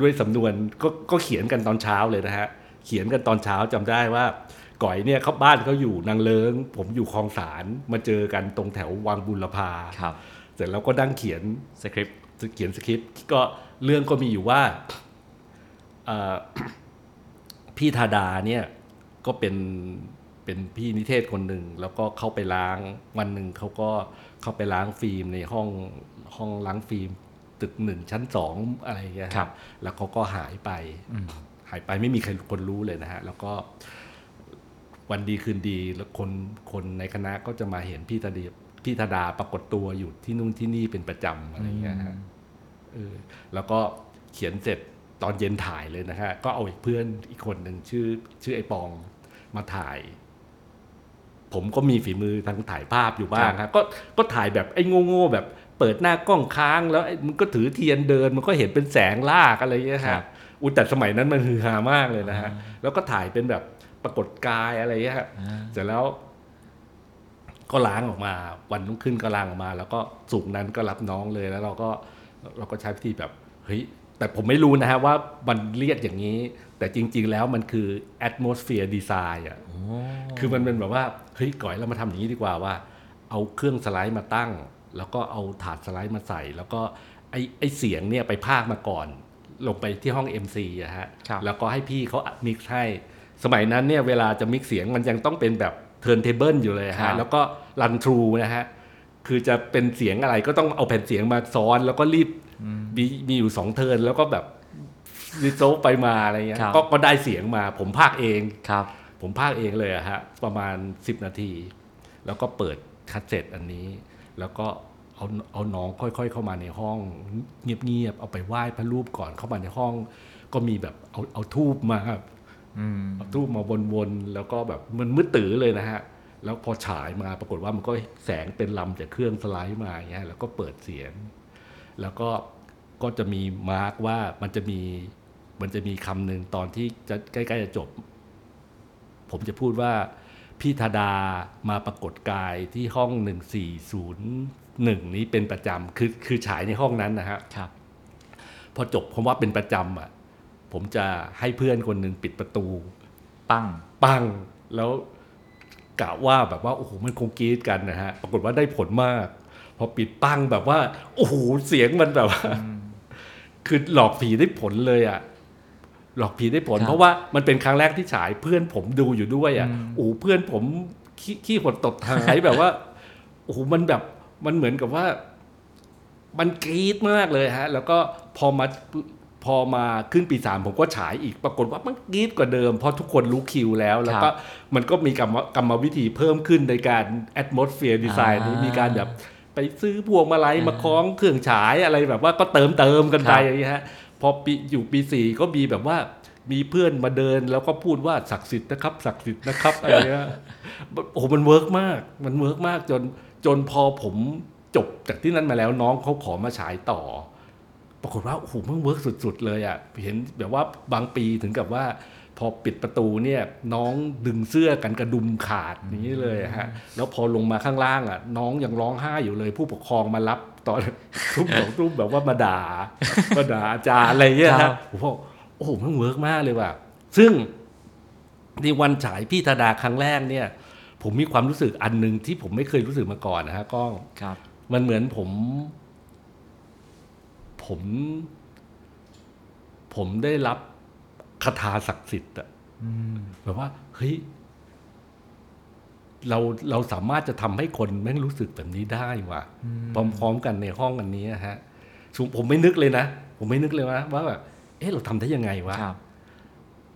ด้วยสำนวนก็ก็เขียนกันตอนเช้าเลยนะฮะ เขียนกันตอนเช้าจำได้ว่าก่อยเนี่ยเขาบ้านเขาอยู่นางเลิง ผมอยู่คลองสารมาเจอกันตรงแถววังบุรพาครับเสร็จแล้วก็ดั้งเขียนสคริปต์เขียนสคริปต์ก็เรื่องก็มีอยู่ว่าเอ่อ พี่ธาดาเนี่ยก็เป็นเป็นพี่นิเทศคนหนึ่งแล้วก็เข้าไปล้างวันหนึ่งเขาก็เข้าไปล้างฟิล์มในห้องห้องล้างฟิล์มตึกหนึ่งชั้นสองอะไรอย่างเงี้ยครับ แล้วเขาก็หายไปอืมหายไปไม่มีใครคนรู้เลยนะฮะ แล้วก็วันดีคืนดีแล้วคนคนในคณะก็จะมาเห็นพี่ธาดีพี่ธาดาปรากฏตัวอยู่ที่นู่นที่นี่เป็นประจำอะไรอย่างเงี้ยฮะเออแล้วก็เขียนเสร็จ ตอนเย็นถ่ายเลยนะฮะ ก็เอาอีกเพื่อนอีกคนหนึ่งชื่อ ชื่อไอ้ปองมาถ่าย ผมก็มีฝีมือทางถ่ายภาพอยู่บ้างครับ ก็ก็ถ่ายแบบไอ้โง่ๆแบบเปิดหน้ากล้องค้าง แล้วไอ้มันก็ถือเทียนเดิน มันก็เห็นเป็นแสงลากอะไรอย่างเงี้ยครัฮะบอุยแต่สมัยนั้นมันฮือฮามากเลยนะฮะ แล้วก็ถ่ายเป็นแบบปรากฏกายอะไรอย่างเงี้ยฮะอ่าเสร็จแล้วก็ล้างออกมา วันรุ่งขึ้นก็ล้างออกมา แล้วก็สุกร์นั้นก็รับน้องเลยแล้วเราก็เราก็ใช้วิธีแบบเฮ้ย แต่ผมไม่รู้นะฮะว่ามันเรียกอย่างนี้ แต่จริง ๆ แล้วมันคือ atmosphere design อะโอ้คือมันเป็นแบบว่าเฮ้ยก่อยเรามาทำอย่างนี้ดีกว่าว่า เอาเครื่องสไลด์มาตั้ง แล้วก็เอาถาดสไลด์มาใส่ แล้วก็ไอ้ไอ้เสียงเนี่ยไปพากย์มาก่อน ลงไปที่ห้อง MC อะฮะครับแล้วก็ให้พี่เขา mix ให้ สมัยนั้นเนี่ยเวลาจะ mix เสียงมันยังต้องเป็นแบบ turntable อยู่เลยครัฮะบแล้วก็run through นะฮะคือจะเป็นเสียงอะไรก็ต้องเอาแผ่นเสียงมาซ้อน แล้วก็รีบ มีมีอยู่สอง turn แล้วก็แบบ dissolve ไปมาอะไรเงี้ยครับก็ก็ได้เสียงมาผมพากย์เองครับ ผมพากย์เองเลยอะฮะประมาณ 10 นาที แล้วก็เปิดคัสเซ็ตอันนี้ แล้วก็เอาเอาเอาน้องค่อยๆ เข้ามาในห้อง เงียบๆเอาไปไหว้พระรูปก่อนเข้ามาในห้อง ก็มีแบบเอาเอาธูปมาอืมเอาธูปมาวนๆแล้วก็แบบมันมืดตื้อเลยนะฮะแล้วพอฉายมาปรากฏว่ามันก็แสงเป็นลำจากเครื่องสไลด์มาอย่างเงี้ยแล้วก็เปิดเสียง แล้วก็ก็จะมีมาร์กว่ามันจะมีมันจะมีคำหนึ่งตอนที่จะใกล้ๆจะจบ ผมจะพูดว่าพี่ธดามาปรากฏกายที่ห้องหนึ่งสี่ศูนย์หนึ่งนี้เป็นประจำคือคือฉายในห้องนั้นนะฮะครับ พอจบผมว่าเป็นประจำอะผมจะให้เพื่อนคนหนึ่งปิดประตู ปั้งปังแล้วกะว่าแบบว่าโอ้โหมันคงกรีดกันนะฮะ ปรากฏว่าได้ผลมากพ อปิดปังแบบว่า โอ้โหเสียงมันแบบว่าคือหลอกผีได้ผลเลยอะหลอกผีได้ผลครับเพราะว่ามันเป็นครั้งแรกที่ฉายเพื่อนผมดูอยู่ด้วยอะอืมโอ้โหเพื่อนผมขี้ขี้หดตดหายแบบว่าโอ้โหมันแบบมันเหมือนกับว่า มันกรี๊ดมากเลยฮะ แล้วก็พอมาพอมาขึ้นปีสามผมก็ฉายอีกปรากฏว่ามันกรี๊ดกว่าเดิม เพราะทุกคนรู้คิวแล้ว แล้วก็มันก็มีกรรมกรรมวิธีเพิ่มขึ้นในการ atmosphere design นี้มีการแบบ ไปซื้อพวงมาลัยมาคล้องเครื่องฉายอะไรแบบว่าก็เติมเติมกันไปอย่างนี้ฮะพอปีอยู่ปีสี่ก็มีแบบว่ามีเพื่อนมาเดินแล้วก็พูดว่าศักดิ์สิทธิ์นะครับศักดิ์สิทธิ์นะครับอะไรเงี้ยโอ้โหมัน work มาก มัน work มากจนจนพอผมจบจากที่นั้นมาแล้วน้องเขาขอมาฉายต่อ ปรากฏว่าโอ้โหมัน work สุด ๆ เลยอะเห็นแบบว่าบางปีถึงกับว่า พอปิดประตูเนี่ยน้องดึงเสื้อกันกระดุมขาดอย่างนี้เลยอะฮะแล้วพอลงมาข้างล่างอะน้องยังร้องไห้อยู่เลย ผู้ปกครองมารับตอนทุ่มสองทุ่มแบบว่ามาด่ามาด่าอาจารย์อะไรเงี้ยครับฮะผมบอกโอ้โหมัน work มากเลยว่ะซึ่งในวันฉายพี่ธดาครั้งแรกเนี่ย ผมมีความรู้สึกอันหนึ่งที่ผมไม่เคยรู้สึกมาก่อนนะฮะก้องครับ มันเหมือนผม ผม ผมได้รับ คาถาศักดิ์สิทธิ์อะแบบว่าเฮ้ยเราเราสามารถจะทำให้คนแม่งรู้สึกแบบนี้ได้ว่ะพร้อมๆกันในห้องอันนี้ฮะผมผมไม่นึกเลยนะ ผมไม่นึกเลยนะว่าแบบเอ๊ะเราทำได้ยังไงวะครับ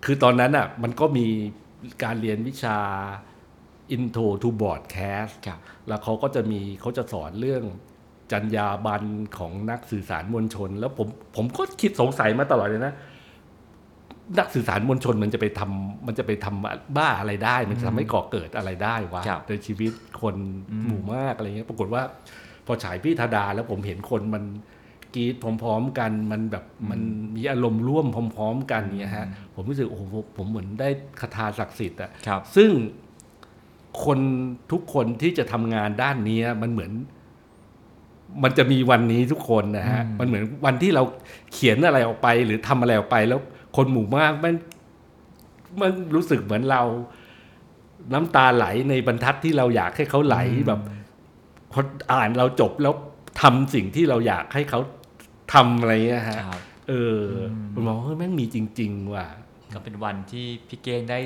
คือตอนนั้นอะ มันก็มีการเรียนวิชา Intro to Broadcast ครับแล้วเขาก็จะมีเขาจะสอนเรื่องจรรยาบรรณของนักสื่อสารมวลชน แล้วผมผมก็คิดสงสัยมาตลอดเลยนะ นักสื่อสารมวลชนมันจะไปทำมันจะไปทำบ้าอะไรได้ มันจะทำให้ก่อเกิดอะไรได้วะครับในชีวิตคนหมู่มากอะไรเงี้ยปรากฏว่า พอฉายพี่ธดาแล้วผมเห็นคนมันกรีดพร้อม ๆ กันมันแบบมันมีอารมณ์ร่วมพร้อม ๆ กันเนี่ยฮะ ผมรู้สึกโอ้โหผมเหมือนได้คาถาศักดิ์สิทธิ์อะครับซึ่งคนทุกคนที่จะทำงานด้านนี้มันเหมือน มันจะมีวันนี้ทุกคนนะฮะอืมมันเหมือนวันที่เราเขียนอะไรออกไป หรือทำอะไรออกไปแล้ว คนหมู่มากมันมันรู้สึกเหมือนเรา น้ำตาไหลในบรรทัดที่เราอยากให้เขาไหลแบบพออ่านเราจบแล้วทำสิ่งที่เราอยากให้เขาทำอะไรเงี้ยฮะครับเออผมมองว่าเฮ้ยแม่งมีจริง ๆ ว่ะก็เป็นวันที่พี่เก้งได้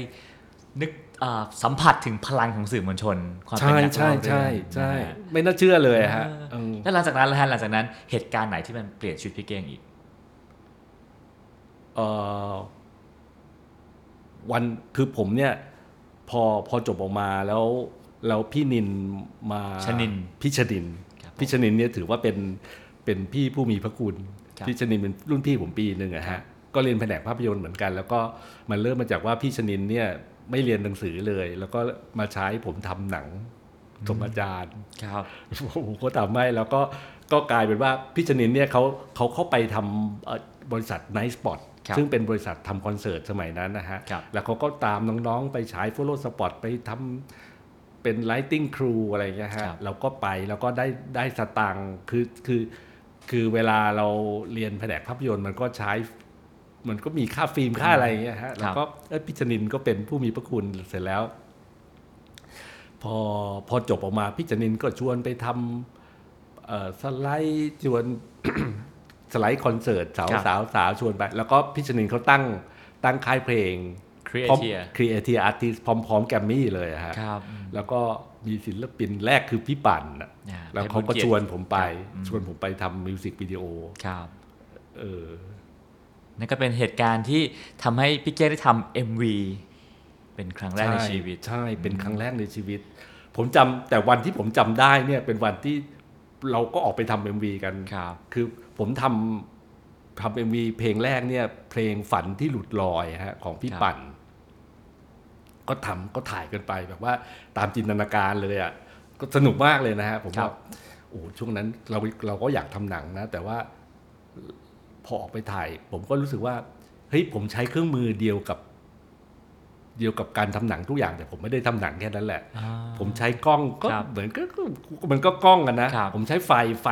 นึกอ่าสัมผัสถึงพลังของสื่อมวลชน ความเป็นใช่นักใช่เล่าเรื่องใช่ใช่นะฮะไม่น่าเชื่อเลยอะฮะเออแล้วหลังจากนั้นล่ะฮะหลังจากนั้นเหตุการณ์ไหนที่มันเปลี่ยนชีวิตพี่เก้งอีกเอ่อ วันคือผมเนี่ยพอพอจบออกมาแล้วแล้วพี่นินมาชนินพี่ชนินครับผมพี่ชนินเนี่ยถือว่าเป็นเป็นพี่ผู้มีพระคุณครับพี่ชนินเป็นรุ่นพี่ผมปีหนึ่งอะฮะก็เรียนแผนกภาพยนตร์เหมือนกัน แล้วก็มันเริ่มมาจากว่าพี่ชนินเนี่ยไม่เรียนหนังสือเลย แล้วก็มาใช้ผมทำหนังส่งอาจารย์ครับผมก็ทำให้แล้วก็ก็กลายเป็นว่าพี่ชนินเนี่ยเขาเขาเข้าไปทำเอ่อบริษัท Night Spot ครับ ซึ่งเป็นบริษัททำคอนเสิร์ตสมัยนั้นนะฮะครับแล้วเขาก็ตามน้องๆ ไปฉาย Follow Spot ไปทำเป็น Lighting Crew อะไรอย่างเงี้ยฮะครับเราก็ไปแล้วก็ได้ได้สตังค์คือคือคือเวลาเราเรียนแผนกภาพยนตร์มันก็ใช้มันก็มีค่าฟิล์มค่าอะไรอย่างเงี้ยฮะแล้วก็เอ้ยพี่ชนินก็เป็นผู้มีพระคุณเสร็จแล้ว พอพอจบออกมาพี่จนินก็ชวนไปทเอ่อสไลด์ชวน สไลด์คอนเสิร์ตสาวครับสาวสาวชวนไป แล้วก็พี่ชนินเขาตั้งตั้งค่ายเพลง Creative ครีเอทีอาร์ติสพร้อมๆ แกรมมี่เลยอะฮะครับแล้วก็มีศิลปินแรกคือพี่ปั่นน่ะอ่าแล้วเป็นเขาก็บุญเกียรติชวนผมไปครับอืมชวนผมไปทำมิวสิกวิดีโอครับเออนั่นก็เป็นเหตุการณ์ที่ทำให้พี่เก้งได้ทำ MV เป็นครั้งแรกในชีวิต ใช่ เป็นครั้งแรกในชีวิต ผมจำแต่วันที่ผมจำได้เนี่ยเป็นวันที่เราก็ออกไปทำเอ็มวีกันครับคือ ผมทำทำเอ็มวีเพลงแรกเนี่ย เพลงฝันที่หลุดลอยฮะของพี่ครับปั่น ก็ทำก็ถ่ายกันไปแบบว่าตามจินตนาการเลยอะก็สนุกมากเลยนะฮะผมครัว่าบโอ้ช่วงนั้นเราเราก็อยากทำหนังนะ แต่ว่าพอออกไปถ่าย ผมก็รู้สึกว่าเฮ้ยผมใช้เครื่องมือเดียวกับเดียวกับการทำหนังทุกอย่างแต่ผมไม่ได้ทำหนังแค่นั้นแหละอ่าผมใช้กล้องก็ครับเหมือนก็ก็มันก็กล้องกันนะครับผมใช้ไฟไฟ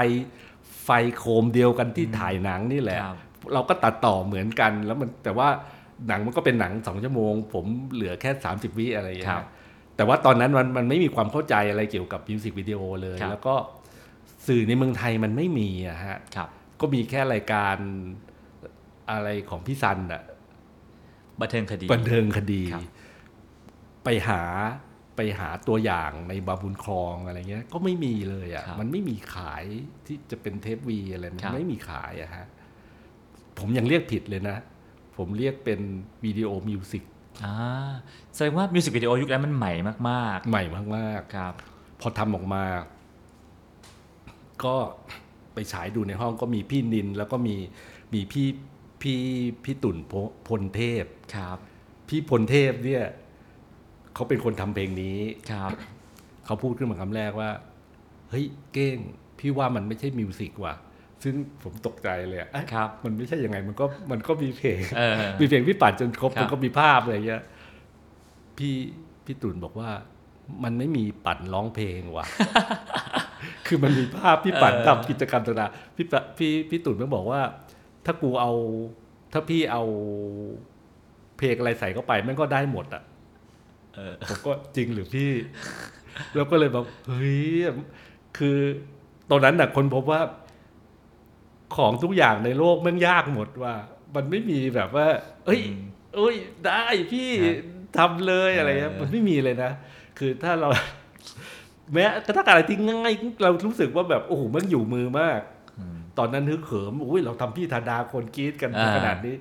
ไฟโคมเดียวกันที่ถ่ายหนังนี่แหละครับเราก็ตัดต่อเหมือนกันแล้วมันแต่ว่าหนังมันก็เป็นหนังสองชั่วโมง ผมเหลือแค่ 30 วิอะไรอย่างเงี้ครับยแต่ว่าตอนนั้นมันมันไม่มีความเข้าใจอะไรเกี่ยวกับมิวสิกวิดีโอเลยครับแล้วก็สื่อในเมืองไทยมันไม่มีอะฮะครับก็มีแค่รายการอะไรของพี่ซันอะบันเทิงคดีบันเทิงคดีครับไปหา ไปหาตัวอย่างในบาบุญคลองอะไรเงี้ย ก็ไม่มีเลยอะ่ะครับมันไม่มีขายที่จะเป็นเทปวีอะไรมันครับไม่มีขายอะฮะ ผมยังเรียกผิดเลยนะ ผมเรียกเป็นวิดีโอมิวสิกอ่าแสดงว่ามิวสิกวิดีโอยุคนั้นมันใหม่มากใหม่มากๆครับๆพอทำออกมา ก็ไปฉายดูในห้องก็มีพี่นิน แล้วก็มีมีพี่พี่พี่ตุ่นพพลเทพครับ พี่พลเทพเนี่ย เขาเป็นคนทำเพลงนี้ครับเขาพูดขึ้นมาคำแรกว่า เฮ้ยเก้ง พี่ว่ามันไม่ใช่มิวสิกว่ะ ซึ่งผมตกใจเลยอะเอ๊ะครับ มันไม่ใช่ยังไงมันก็มันก็มีเพลงเออมีเพลงพี่ปัดจนครบครับมันก็มีภาพอะไรเงี้ยพี่พี่ตุ่นบอกว่า มันไม่มีปั่นร้องเพลงว่ะคือมันมีภาพพี่ปั่นทำกิจกรรมต่างๆพี่ปะพี่พี่ตุ่นมันบอกว่า ถ้ากูเอา ถ้าพี่เอาเพลงอะไรใส่เข้าไปมันก็ได้หมดอะเออ ผมก็จริงหรือพี่ แล้วก็เลยแบบเฮ้ยคือตอนนั้นน่ะคนพบว่า ของทุกอย่างในโลกมันยากหมดว่า มันไม่มีแบบว่า เอ้ยอืมเอ้ย ได้พี่ครับทำเลยอะไรเงี้ยเออมันไม่มีเลยนะ คือถ้าเรา แม้กระทั่งอะไรที่ง่ายเรารู้สึกว่าแบบโอ้โหมันอยู่มือมากอืมตอนนั้นฮึกเหิมอุ้ยเราทำพี่ธาดาคนกรีดกันอ่าขนาดนี้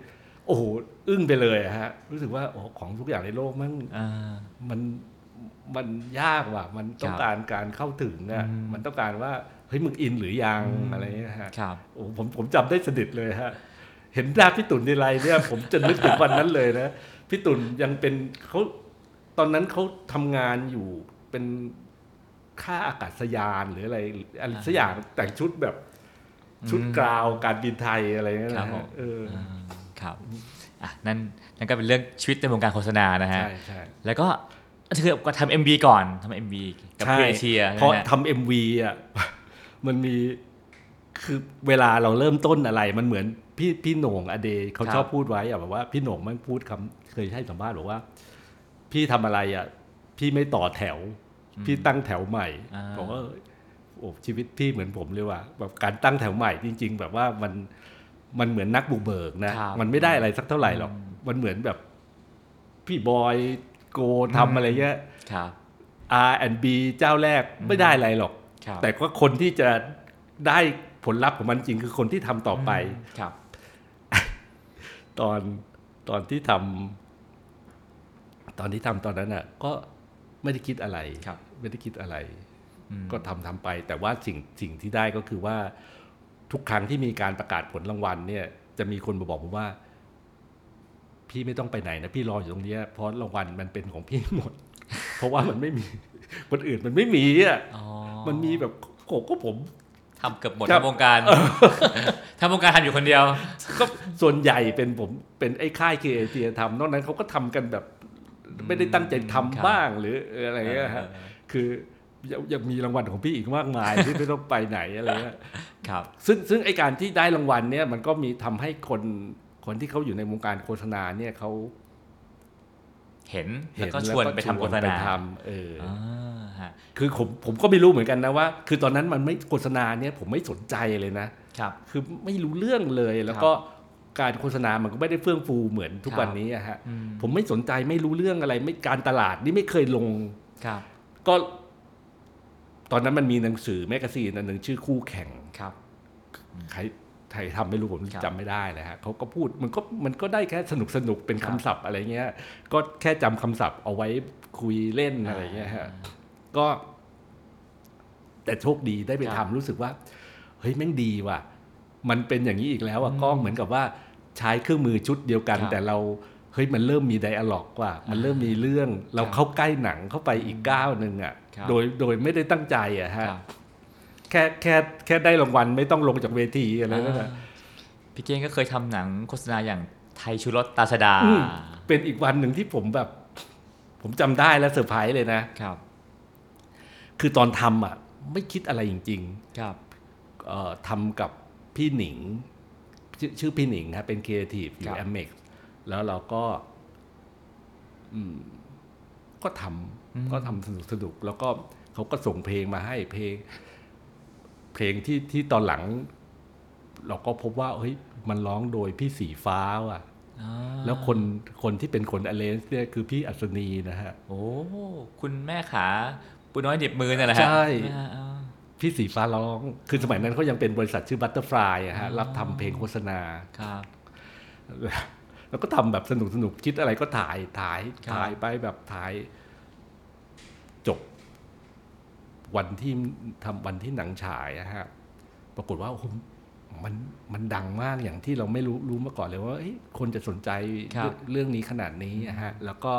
โอ้โหอึ้งไปเลยอะฮะ รู้สึกว่าโอ้ของทุกอย่างในโลกมันอ่ามันมันยากว่ะ มันต้องครับการการเข้าถึงอะอืมมันต้องการว่าเฮ้ยมึงอินหรือยังอืมอะไรเงี้ยฮะครับโอ้ผมผมจำได้สนิทเลยฮะ เห็นหน้าพี่ตุ่นในไรเนี่ย ผมจะนึกถึงวันนั้นเลยนะพี่ตุ่นยังเป็นเขาตอนนั้นเขาทำงานอยู่เป็นค่าอากาศยานหรืออะไรอะไรสักอย่างแต่งชุดแบบชุดอืมกราวการบินไทยอะไรเงี้ยครับนะผฮะมเอออ่า ครับอะนั่นนั่นก็เป็นเรื่องชีวิตในวงการโฆษณานะฮะใช่ใช่แล้วก็คือก็ทำเอ็มบีก่อนทำเอ็มบีกับใช่เพียเชียเพราะทำเอ็มวีอะมันมีคือเวลาเราเริ่มต้นอะไรมันเหมือนพี่พี่โหน่งอเดย์เขาชอบพูดไว้อะแบบว่าพี่โหน่งมันพูดคำเคยให้สัมภาษณ์บอกว่า พี่ทำอะไรอะพี่ไม่ต่อแถว พี่ตั้งแถวใหม่อ่าผมว่าโอ้ชีวิตพี่เหมือนผมเลยว่ะแบบการตั้งแถวใหม่จริง ๆ แบบว่ามัน มันเหมือนนักบุกเบิกนะครับมันไม่ได้อะไรสักเท่าไหร่หรอกอืมมันเหมือนแบบพี่บอยโกทำอะไรเงี้ยครับ R&B เจ้าแรกไม่ได้อะไรหรอกครับแต่ก็คนที่จะได้ผลลัพธ์ของมันจริงคือคนที่ทำต่อไปครับตอนตอนที่ทำตอนที่ทำตอนนั้นอะ ก็ไม่ได้คิดอะไรครับไม่ได้คิดอะไรอืมก็ทำทำไป แต่ว่าสิ่งสิ่งที่ได้ก็คือว่า ทุกครั้งที่มีการประกาศผลรางวัลเนี่ยจะมีคนมาบอกผมว่า พี่ไม่ต้องไปไหนนะพี่รออยู่ตรงเนี้ยเพราะรางวัลมันเป็นของพี่หมด เพราะว่ามันไม่มีคนอื่นมันไม่มีอะอ๋อมันมีแบบโขก็ผมทำเกือบหมดครัทั้บงวงการทั้งวงการทำอยู่คนเดียว ก็ส่วนใหญ่เป็นผมเป็นไอ้ค่ายเคเอทีทำนอกนั้นเขาก็ทำกันแบบ ไม่ได้ตั้งใจทำครับบ้างหรืออะไรเงี้ยฮะเออคือ ยังยังมีรางวัลของพี่อีกมากมายที่ไม่ต้องไปไหนอะไรเงี้ยครับ ซึ่งซึ่งไอการที่ได้รางวัลเนี่ยมันก็มีทำให้คนคนที่เขาอยู่ในวงการโฆษณาเนี่ยเขาเห็นเห็แล้วก็ชวนไปทำโฆษณาไปทำเออออ่าฮะคือผมผมก็ไม่รู้เหมือนกันนะว่า คือตอนนั้นมันไม่โฆษณาเนี่ยผมไม่สนใจเลยนะครับ คือไม่รู้เรื่องเลยแล้วก็การโฆษณามันก็ไม่ได้เฟื่องฟูเหมือนทุกครับวันนี้อะฮะอืมผมไม่สนใจไม่รู้เรื่องอะไร ไม่การตลาดนี่ไม่เคยลงครับ ก็ ตอนนั้นมันมีหนังสือแมกกาซีนอันหนึ่งชื่อคู่แข่งครับใครใครทำไม่รู้ผมครับจำไม่ได้เลยฮะเขาก็พูดมันก็มันก็ได้แค่สนุกสนุกเป็นครัคำบศัพท์อะไรเงี้ย ก็แค่จำคำศัพท์เอาไว้คุยเล่นอะไรเงี้ยฮะก็ แต่โชคดีได้ไปครัทำบรู้สึกว่า เฮ้ยแม่งดีว่ะ มันเป็นอย่างนี้อีกแล้วอะก็เหมือนกับว่าใช้เครื่องมือชุดเดียวกันครับแต่เรา เฮ้ยมันเริ่มมีไดอะล็อกว่า มันเริ่มมีเรื่องเราครับเข้าใกล้หนังเข้าไปอีกก้าวหนึ่งอะครับโดยโดยไม่ได้ตั้งใจอะฮะครับแค่แค่แค่ได้รางวัลไม่ต้องลงจากเวทีอะไรนั่นแหละพี่เก้งก็เคยทำหนังโฆษณาอย่างไทยชูรสตราชฎาอืมเป็นอีกวันหนึ่งที่ผมแบบ ผมจำได้และเซอร์ไพรส์เลยนะครับ คือตอนทำอะ ไม่คิดอะไรจริงครับๆเอ่อทำกับพี่หนิงชื่อชื่อพี่หนิงครับเป็นครีเอทีฟอครัยู่บแอมเม็ก แล้วเราก็อืมก็ทำก็ทำสนุกสนุกๆแล้วก็เขาก็ส่งเพลงมาให้เพลง เพลงที่ที่ตอนหลัง เราก็พบว่าเฮ้ยมันร้องโดยพี่สีฟ้าว่ะอ่าแล้วคนคนที่เป็นคน arrange เนี่ยคือพี่อัศนีนะฮะ โอ้คุณแม่ขาปูน้อยหนีบมือนั่นแหละฮะใช่อ่าอ่าพี่สีฟ้าร้อง คือสมัยนั้นเขายังเป็นบริษัทชื่อ Butterfly อะฮะอ๋อรับทำเพลงโฆษณาครับ แล้วก็ทำแบบสนุกสนุกคิดอะไรก็ถ่ายถ่ายครับถ่ายไปแบบถ่ายจบ วันที่ทำวันที่หนังฉายอะฮะปรากฏว่าโอ้โหมันมันดังมากอย่างที่เราไม่รู้รู้มาก่อนเลยว่าเอ้ยคนจะสนใจครับเรื่องเรื่องนี้ขนาดนี้อะฮะแล้วก็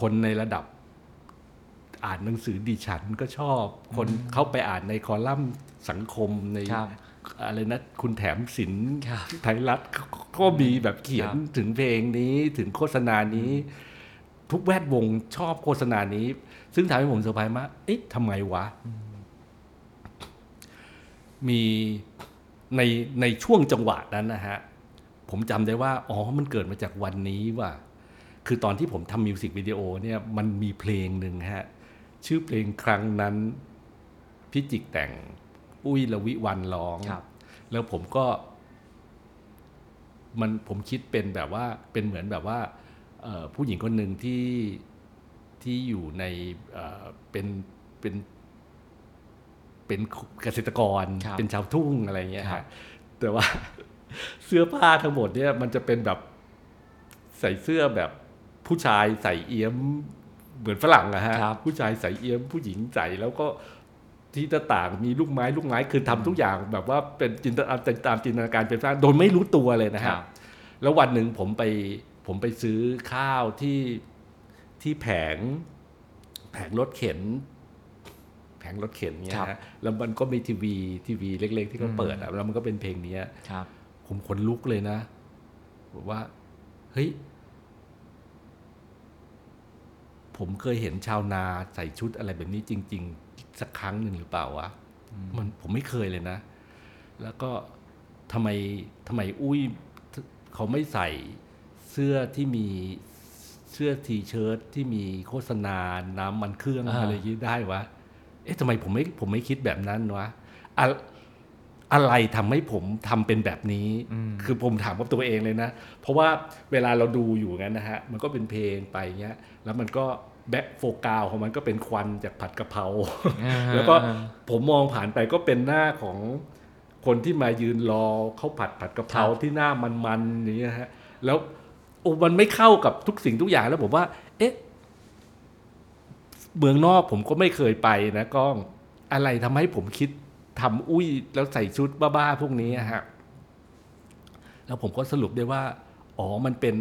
คนในระดับอ่านหนังสือดิฉันก็ชอบ คนเข้าไปอ่านในคอลัมน์สังคมในครับ อะไรนะคุณแถมศิลป์ครับไทยรัฐก็ก็มีแบบเขียนครับถึงเพลงนี้ถึงโฆษณานี้ ทุกแวดวงชอบโฆษณานี้ ซึ่งทำให้ผมเซอร์ไพรส์มากเอ๊ะทำไมวะ มีในในช่วงจังหวะนั้นนะฮะ ผมจำได้ว่า อ๋อมันเกิดมาจากวันนี้ว่ะคือตอนที่ผมทำมิวสิกวิดีโอเนี่ยมันมีเพลงหนึ่งฮะ ชื่อเพลงครั้งนั้นพิจิกแต่ง อุ้ยละวิวันร้องครับแล้วผมก็ มันผมคิดเป็นแบบว่าเป็นเหมือนแบบว่าเอ่อผู้หญิงคนหนึ่งที่ที่อยู่ในเอ่อเป็นเป็นเป็นเกษตรกรครับเป็นชาวทุ่งอะไรเงี้ยครัฮะบแต่ว่าเสื้อผ้าทั้งหมดเนี่ยมันจะเป็นแบบใส่เสื้อแบบผู้ชายใส่เอี้ยมเหมือนฝรั่งอะฮะครับผู้ชายใส่เอี้ยมผู้หญิงใส่แล้วก็ ที่หน้าต่างมีลูกไม้ลูกไม้คือทำทุกอย่างแบบว่าเป็นจินตนาตามจินตนาการเป็นฝรั่งโดยไม่รู้ตัวเลยนะคฮะรับแล้ววันหนึ่งผมไปผมไปซื้อข้าวที่ที่แผง แผงรถเข็น แผงรถเข็นเนี่ยครับฮะแล้วมันก็มีทีวีทีวีเล็ก ๆ ที่เขาเปิดอะแล้วมันก็เป็นเพลงเนี้ยครับ ผมขนลุกเลยนะบอกว่า เฮ้ยผมเคยเห็นชาวนาใส่ชุดอะไรแบบนี้จริง ๆ สักครั้งหนึ่งหรือเปล่าวะมันผมไม่เคยเลยนะ แล้วก็ทำไมทำไมอุ้ยเขาไม่ใส่เสื้อที่มีเสื้อทีเชิ้ตที่มีโฆษณาน้ำมันเครื่องอ่าอะไรอย่างนี้ได้วะ เอ๊ะทำไมผมไม่ผมไม่คิดแบบนั้นวะอะอะไรทำให้ผมทำเป็นแบบนี้ คือผมถามกับตัวเองเลยนะ เพราะว่าเวลาเราดูอยู่งั้นนะฮะ มันก็เป็นเพลงไปเงี้ย แล้วมันก็ แบ็คโฟกาวของมันก็เป็นควันจากผัดกะเพราแล้วก็ผมมองผ่านไปก็เป็นหน้าของคนที่มายืนรอข้าวผัดผัดกะเพราครับที่หน้ามันๆอย่างเงี้ยฮะแล้วโอ้มันไม่เข้ากับทุกสิ่งทุกอย่างแล้วผมว่า เอ๊ะ เมืองนอกผมก็ไม่เคยไปนะก้องอะไรทำให้ผมคิดทำอุ้ยแล้วใส่ชุดบ้าๆพวกนี้อะฮะแล้วผมก็สรุปได้ว่า อ๋อมันเป็น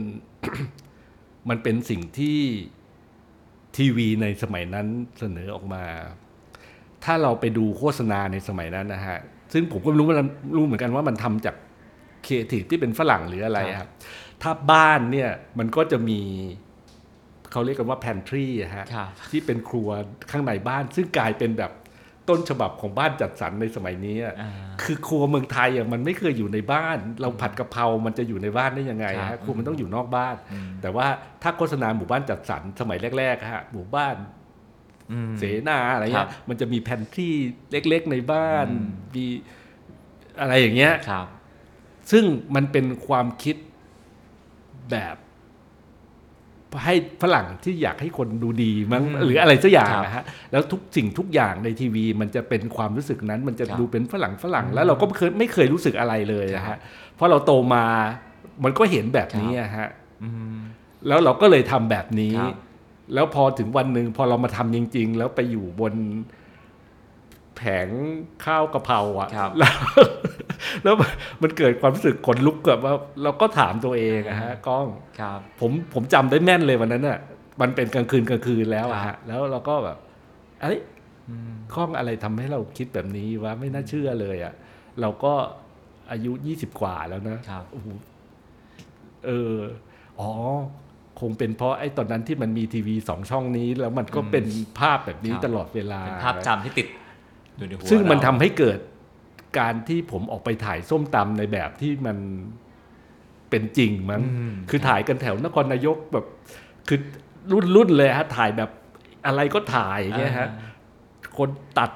มันเป็นสิ่งที่ ทีวีในสมัยนั้นเสนอออกมา ถ้าเราไปดูโฆษณาในสมัยนั้นนะฮะ ซึ่งผมก็ไม่รู้มันรู้เหมือนกันว่ามันทำจากครีเอทีฟที่เป็นฝรั่งหรืออะไรอะครับ ถ้าบ้านเนี่ยมันก็จะมีเขาเรียกกันว่า pantry อะฮะครับที่เป็นครัวข้างในบ้าน ซึ่งกลายเป็นแบบ ต้นฉบับของบ้านจัดสรรในสมัยนี้อะอ่าคือครัวเมืองไทยอะมันไม่เคยอยู่ในบ้าน เราผัดกะเพรา มันจะอยู่ในบ้านได้ยังไงครัฮะบครัวมันต้องอยู่นอกบ้านอืมแต่ว่าถ้าโฆษณาหมู่บ้านจัดสรรสมัยแรกๆฮะหมู่บ้านอืมเสนาอะไรครัเงี้บยมันจะมีแพนทรีเล็กๆในบ้านอืมมีอะไรอย่างเงี้ยครับซึ่งมันเป็นความคิดแบบ ให้ฝรั่งที่อยากให้คนดูดีมั้งอืมหรืออะไรสักอย่างครับนะฮะแล้วทุกสิ่งทุกอย่างในทีวี มันจะเป็นความรู้สึกนั้นมันจะครับดูเป็นฝรั่งฝรั่ง แล้วเราก็เคยไม่เคยรู้สึกอะไรเลยนะครัฮะบเพราะเราโตมามันก็เห็นแบบนี้อะฮะอืมแล้วเราก็เลยทำแบบนี้ครับแล้วพอถึงวันหนึ่งพอเรามาทำจริง ๆ แล้วไปอยู่บนแผงข้าวกะเพราอะครับแล้ว แล้วมันเกิดความรู้สึกขนลุกแบบว่าเราก็ถามตัวเองอะฮะกล้องครับผมผมจำได้แม่นเลยวันนั้นน่ะมันเป็นกลางคืนกลางคืนแล้วอะครัฮะบแล้วเราก็แบบเอ้ยอืมข้องอะไรทำให้เราคิดแบบนี้วะไม่น่าเชื่อเลยอะเราก็อายุยี่สิบกว่าแล้วนะครับโอ้โหเอออ๋อคงเป็นเพราะไอ้ตอนนั้นที่มันมีทีวีสองช่องนี้ แล้วมันก็อืมเป็นภาพแบบนี้ครับตลอดเวลาเป็นภาพจำที่ติดอยู่ในหัวซึ่งมันเราทำให้เกิด การที่ผมออกไปถ่ายส้มตำในแบบที่มันเป็นจริงมั้งอืมคือถ่ายกันแถวนครนายกแบบ คือรุ่นรุ่นเลยฮะถ่ายแบบอะไรก็ถ่ายเงี้ยฮะคนตัด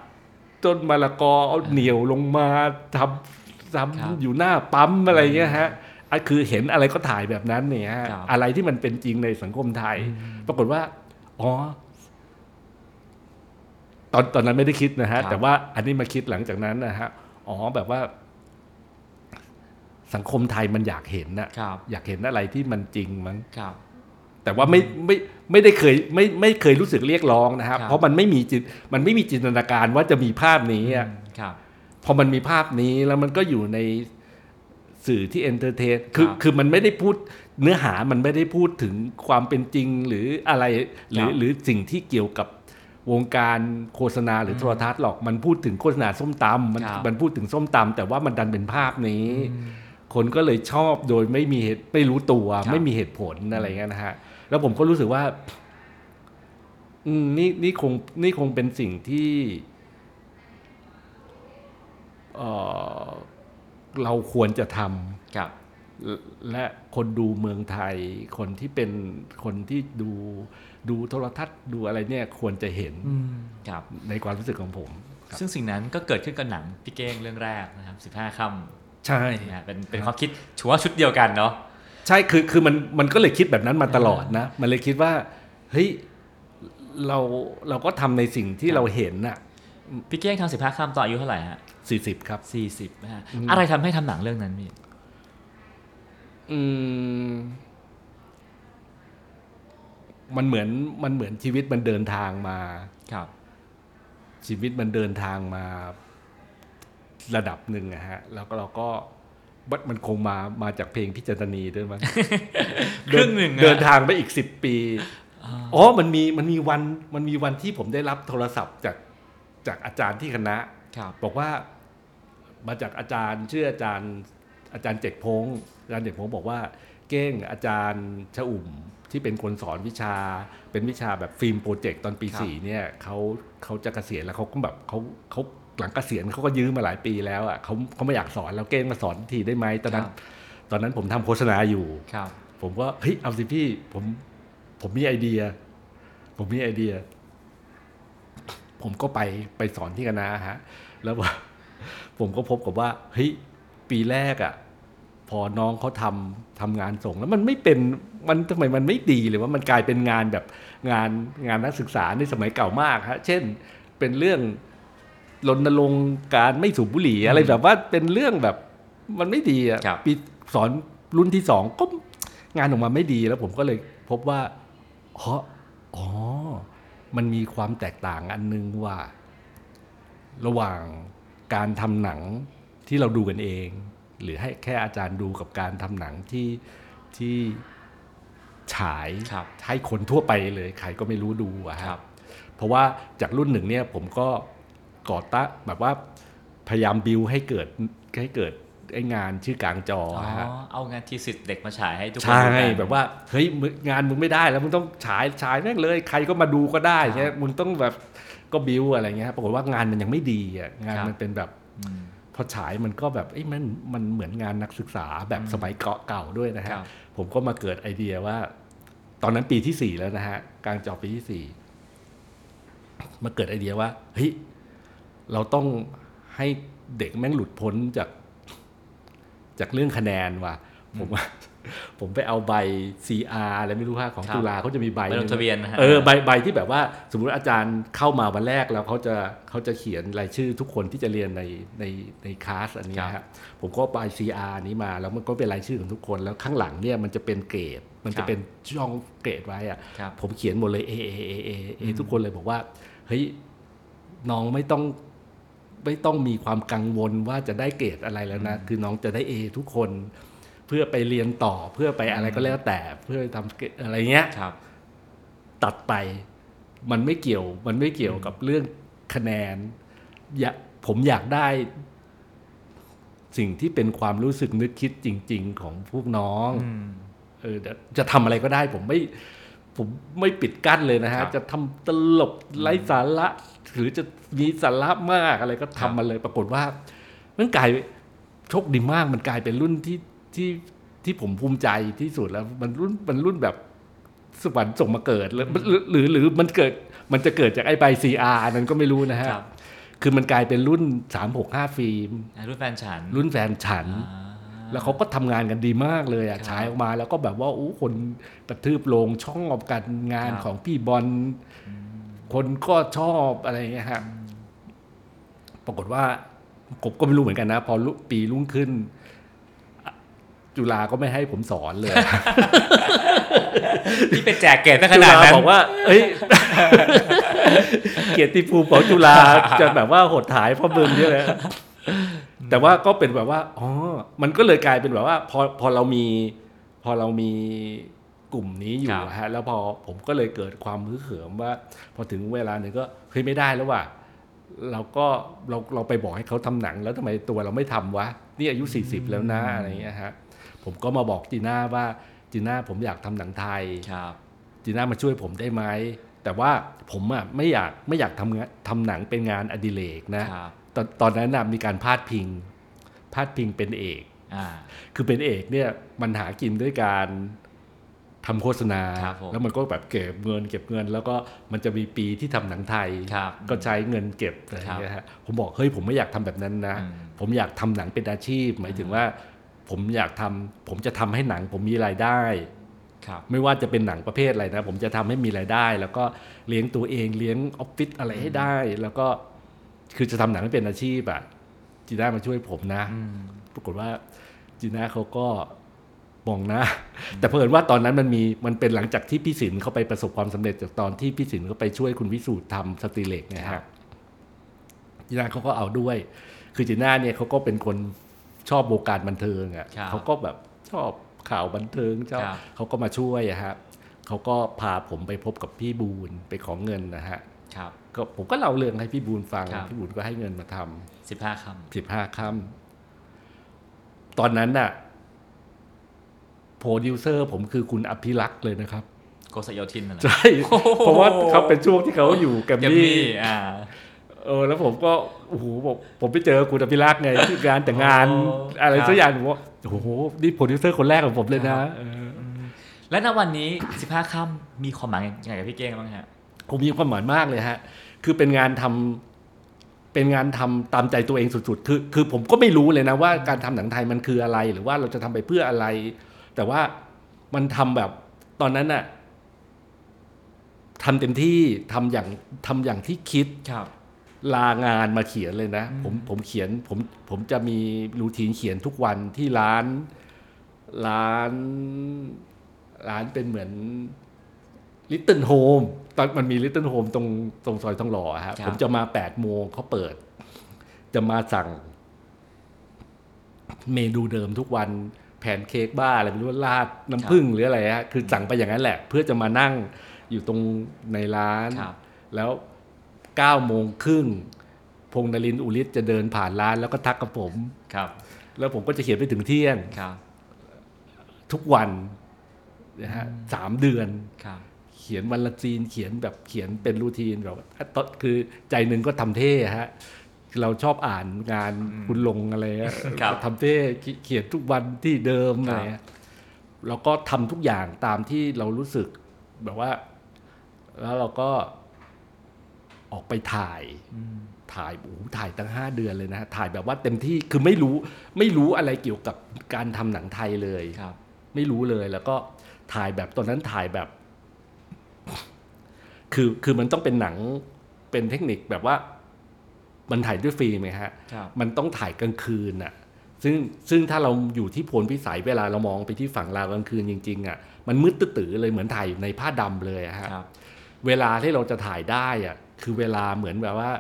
ต้นมะละกอเอาเหนียวลงมาทำทครับำอยู่หน้าปั๊มอะไรเงี้ยฮะอะคือเห็นอะไรก็ถ่ายแบบนั้นเนี่ยฮะครับอะไรที่มันเป็นจริงในสังคมไทย ปรากฏว่า อ๋อ ตอนตอนนั้นไม่ได้คิดนะฮะครับแต่ว่าอันนี้มาคิดหลังจากนั้นนะฮะ อ๋อแบบว่า สังคมไทยมันอยากเห็นน่ะครับอยากเห็นอะไรที่มันจริงมั้งครับแต่ว่าไม่ไม่ไม่ได้เคยไม่ไม่เคยรู้สึกเรียกร้องนะครับครับเพราะมันไม่มีจิตมันไม่มีจินตนาการว่าจะมีภาพนี้อะครับพอมันมีภาพนี้แล้วมันก็อยู่ในสื่อที่ entertain คือครับคือมันไม่ได้พูดเนื้อหามันไม่ได้พูดถึงความเป็นจริงหรืออะไร หรือครับหรือสิ่งที่เกี่ยวกับ วงการโฆษณาหรือโทรทัศน์หรอกมันพูดถึงโฆษณาส้มตำมันครับมันพูดถึงส้มตำแต่ว่ามันดันเป็นภาพนี้ คนก็เลยชอบโดยไม่มีเหตุไม่รู้ตัวครับไม่มีเหตุผลอะไรเงี้ยนะฮะแล้วผมก็รู้สึกว่าอืมนี่นี่คงนี่คงเป็นสิ่งที่เอ่อเราควรจะทครับำและและคนดูเมืองไทย คนที่เป็นคนที่ดู ดูโทรทัศน์ดูอะไรเนี่ยควรจะเห็นครับในความรู้สึกของผม ซึ่งสิ่งนั้นก็เกิดขึ้นกับหนังพี่เก้งเรื่องแรกนะครับ 15ค่ำใช่นะฮะเป็นเป็นความคิดถือว่าชุดเดียวกันเนาะใช่คือคือมันมันก็เลยคิดแบบนั้นมาตลอดนะ มันเลยคิดว่าเฮ้ยเราเราก็ทำในสิ่งที่ครับเราเห็นน่ะพี่เก้งทำ15ค่ำตอนอายุเท่าไหร่ฮะสี่สิบครับ40นะฮะอะไรทำให้ทำหนังเรื่องนั้นพี่อืม มันเหมือนมันเหมือนชีวิตมันเดินทางมาครับ ชีวิตมันเดินทางมาระดับหนึ่งอะฮะ แล้วก็เราก็มันมันคงมามาจากเพลงพิจารณีด้วยมั้งครึ่งหนึ่งอะเดินทางไปอีกสิบปีอ๋อมันมีมันมีวันมันมีวันที่ผมได้รับโทรศัพท์จากจากอาจารย์ที่คณะครับบอกว่ามาจากอาจารย์ชื่ออาจารย์อาจารย์เจกพงศ์อาจารย์เจกพงศ์บอกว่า เก้งอาจารย์ชะอุ่ม ที่เป็นคนสอนวิชา เป็นวิชาแบบฟิล์มโปรเจกต์ตอนปีครับสี่เนี่ยเขาเขาจะเกษียณแล้วเขาก็แบบเขาเขาหลังเกษียณเขาก็ยื้อมาหลายปีแล้วอะเขาเขาไม่อยากสอนแล้วเก้งมาสอนทีได้ไหมตอนนั้น ตอนนั้นผมทำโฆษณาอยู่ครับ ผมก็เฮ้ยเอาสิพี่ผมผมมีไอเดีย ผมมีไอเดีย ผมก็ไปไปสอนที่คณะฮะ แล้วว่าผมก็พบกับว่าเฮ้ยปีแรกอะ่ะ พอน้องเขาทำทำงานส่งแล้วมันไม่เป็น มันทำไมมันไม่ดีเลยว่ามันกลายเป็นงานแบบงานงานนักศึกษาในสมัยเก่ามากฮะเช่นเป็นเรื่องรณรงค์การไม่สูบบุหรี่อะไรแบบว่าเป็นเรื่องแบบมันไม่ดีอะครับปีสอนรุ่นที่สองก็งานออกมาไม่ดีแล้วผมก็เลยพบว่าอ๋ออ๋อ มันมีความแตกต่างอันนึงว่า ระหว่างการทำหนังที่เราดูกันเอง หรือให้แค่อาจารย์ดูกับการทำหนังที่ที่ ฉายครับให้คนทั่วไปเลยใครก็ไม่รู้ดูอะครับ เพราะว่าจากรุ่นหนึ่งเนี่ยผมก็ก่อตั้งแบบว่าพยายามบิวให้เกิดให้เกิดไอ้งานชื่อกลางจออ๋ออะฮะเอางานทีสิทธิ์เด็กมาฉายให้ทุกคนใช่ดูกันแบบว่าเฮ้ยมึงงานมึงไม่ได้แล้วมึงต้องฉายฉายแม่งเลย ใครก็มาดูก็ได้ครับเงี้ยมึงต้องแบบก็บิวอะไรเงี้ยปรากฏว่างานมันยังไม่ดีอะงานครับมันเป็นแบบอืมพอฉายมันก็แบบเอ้ยมันมันเหมือนงานนักศึกษาแบบสมัยเกาะเก่าด้วยนะคฮะรับ ผมก็มาเกิดไอเดียว่า ตอนนั้นปีที่สี่แล้วนะฮะกลางจอปีที่สี่มาเกิดไอเดียว่าเฮ้ยเราต้องให้เด็กแม่งหลุดพ้นจาก จากเรื่องคะแนนว่ะผมว่า ผมไปเอาใบ CR อะไรไม่รู้ว่าของครับจุฬาเขาจะมีใบใบลงทะเบียนนะฮะ เออใบใบที่แบบว่าสมมุติอาจารย์เข้ามาวันแรกแล้วเขาจะเขาจะเขียนรายชื่อทุกคนที่จะเรียนในในในคลาสอันนี้ครับฮะผมก็ใบ CR นี้มาแล้วมันก็เป็นรายชื่อของทุกคนแล้วข้างหลังเนี่ยมันจะเป็นเกรด มันจะเป็นช่องเกรดไว้อะครับ ผมเขียนหมดเลย A A A A A ทุกคนเลยบอกว่าเฮ้ยน้องไม่ต้อง ไม่ต้องมีความกังวลว่าจะได้เกรดอะไรแล้วนะ คือน้องจะได้ A ทุกคน เพื่อไปเรียนต่อเพื่อไปอะไรก็แล้วแต่เพื่อทำเกรดอะไรเงี้ยครับตัดไปมันไม่เกี่ยวมันไม่เกี่ยวกับเรื่องคะแนนอยากผมอยากได้สิ่งที่เป็นความรู้สึกนึกคิดจริง ๆ ของพวกน้องอืมเออเดี๋ยวจะทำอะไรก็ได้ ผมไม่ผมไม่ปิดกั้นเลยนะคฮะรับจะทำตลกไร้สาระ หรือจะมีสาระมากอะไรก็ครัทำบมาเลย ปรากฏว่ามันกลายโชคดีมากมันกลายเป็นรุ่นที่ ที่ที่ผมภูมิใจที่สุดแล้วมันรุ่นมันรุ่นแบบสวรรค์ส่งมาเกิดแล้วหรือหรือหรือมันเกิดมันจะเกิดจากไอ้ใบซีอาร์นั้นก็ไม่รู้นะฮะครับคือมันกลายเป็นรุ่นสามหกห้าฟิล์มอ่ารุ่นแฟนฉัน รุ่นแฟนฉันอ่าแล้วเขาก็ทำงานกันดีมากเลยอะครับฉายออกมาแล้วก็แบบว่าโอ้คนกระทืบลงช่องออกกันงานครับของพี่บอลคนก็ชอบอะไรอย่างเงี้ยฮะปรากฏว่าผมก็ไม่รู้เหมือนกันนะ พอรุ่งปีรุ่งขึ้นอะ จุฬาก็ไม่ให้ผมสอนเลยนี่เป็นแจกเกรดซะขจุนาดฬานั้นบอกว่า เอ้ย เกียรติภูมิของจุฬาจะแบบว่าหดหายเพราะมึงเนี่ยแหละแต่ว่าก็เป็นแบบว่าอ๋อมันก็เลยกลายเป็นแบบว่า พอพอเรามี พอเรามีกลุ่มนี้อยู่ครับอะฮะ แล้วพอผมก็เลยเกิดความมือเขิมว่า พอถึงเวลาหนึ่งก็เฮ้ยไม่ได้แล้วว่ะเราก็เราเราไปบอกให้เขาทำหนังแล้วทำไมตัวเราไม่ทำวะนี่อายุสี่สิบแล้วนะอะไรอย่างเงี้ยฮะ ผมก็มาบอกจีน่าว่าจีน่าผมอยากทำหนังไทยครับจีน่ามาช่วยผมได้ไหมแต่ว่าผมอะไม่อยากไม่อยากทำงานทำหนังเป็นงานอดิเรกนะครับตอนตอนนั้นนะมีการพาดพิง พาดพิงเป็นเอกอ่าคือเป็นเอกเนี่ยมันหากินด้วยการทำโฆษณาครับผมแล้วมันก็แบบเก็บเงิน เก็บเงิน แล้วก็มันจะมีปีที่ทำหนังไทยครับก็ใช้เงินเก็บอะไรอย่างเงี้ยฮะผมบอกเฮ้ยผมไม่อยากทำแบบนั้นนะอืมผมอยากทำหนังเป็นอาชีพ หมายถึงว่า ผมอยากทำผมจะทำให้หนังผมมีรายได้ครับไม่ว่าจะเป็นหนังประเภทอะไรนะ ผมจะทำให้มีรายได้ แล้วก็เลี้ยงตัวเองเลี้ยงออฟฟิศอะไรให้ได้ แล้วก็คือจะทำหนังให้เป็นอาชีพอะจีน่ามาช่วยผมนะอืมปรากฏว่าจีน่าเขาก็มองหนะ แต่เพิ่นว่าตอนนั้นมันมีมันเป็นหลังจากที่พี่สินเขาไปประสบความสำเร็จจากตอนที่พี่สินเขาไปช่วยคุณวิสูตรทำสตรีเหล็กเนะครัฮะบจีน่าเขาก็เอาด้วย คือจีน่าเนี่ยเขาก็เป็นคน ชอบวงการบันเทิงอะครับเขาก็แบบชอบข่าวบันเทิงชอบครับเขาก็มาช่วยอะฮะเขาก็พาผมไปพบกับพี่บูลย์ไปขอเงินนะฮะครับก็ผมก็เล่าเรื่องให้พี่บูลย์ฟังครับพี่บูลย์ก็ให้เงินมาทำสิบห้าค่ำสิบห้าค่ำตอนนั้นน่ะโปรดิวเซอร์ผมคือคุณอภิรักษ์เลยนะครับโกษะโยธินนั่นแหละใช่เพราะว่าเขาเป็นช่วงที่เขาอยู่แกัมแกมมี่มี่อ่า เออแล้วผมก็โอ้โหบอกผมไปเจอคุณอภิรักษ์ไงที่งานแต่งงานโอ้อะไรครับสักอย่างผมว่าโอ้โหนี่โปรดิวเซอร์คนแรกของผมเลยครันะบเออและณวันนี้สิบห้าค่ำมีความหมายยังไงกับพี่เก้งบ้างฮะผมมีความหมายมากเลยฮะ คือเป็นงานทำเป็นงานทำตามใจตัวเองสุดๆ คือ คือผมก็ไม่รู้เลยนะว่าการทำหนังไทยมันคืออะไร หรือว่าเราจะทำไปเพื่ออะไร แต่ว่ามันทำแบบตอนนั้นน่ะทำเต็มที่ทำอย่างทำอย่างที่คิดครับ ลางานมาเขียนเลยนะอืมผมผมเขียนผมผมจะมี routine เขียนทุกวันที่ร้าน ร้าน ร้านเป็นเหมือน Little Home ตอนมันมี Little Home ตรงตรงซอยทองหล่ออะฮะครับผมจะมาแปดโมงเขาเปิด จะมาสั่ง เมนูเดิมทุกวันแผนเค้กบ้าอะไรไม่รู้ว่าราดน้ำผึ้งหรืออะไรฮะคือสั่งไปอย่างนั้นแหละ เพื่อจะมานั่งอยู่ตรงในร้านครับแล้ว เก้าโมงครึ่งพงษ์นรินทร์อุริศจะเดินผ่านร้านแล้วก็ทักกับผมครับ แล้วผมก็จะเขียนไปถึงเที่ยงครับทุกวันนะฮะสามเดือนครับเขียนวันละซีนเขียนแบบเขียนเป็นรูทีนแบบตอนคือใจหนึ่งก็ทำเท่ฮะเราชอบอ่านงานคุณลงอะไรอะครับทำเท่เขียนทุกวันที่เดิมครับอะไรเงี้ยแล้วก็ทำทุกอย่างตามที่เรารู้สึกแบบว่า แล้วเราก็ ออกไปถ่ายอืมถ่ายโอ้โหถ่ายตั้งห้าเดือนเลยนะ ถ่ายแบบว่าเต็มที่คือไม่รู้ไม่รู้อะไรเกี่ยวกับการทำหนังไทยเลยครับ ไม่รู้เลยแล้วก็ถ่ายแบบตอนนั้นถ่ายแบบ คือคือมันต้องเป็นหนังเป็นเทคนิคแบบว่า มันถ่ายด้วยฟิล์มไงฮะครับมันต้องถ่ายกลางคืนน่ะซึ่งซึ่งถ้าเราอยู่ที่โพลพิสัยเวลาเรามองไปที่ฝั่งลาวกลางคืนจริงๆอะมันมืดตื้อๆเลยเหมือนถ่ายอยู่ในผ้าดำเลยอะฮะครับเวลาที่เราจะถ่ายได้อะ คือเวลาเหมือนแบบว่า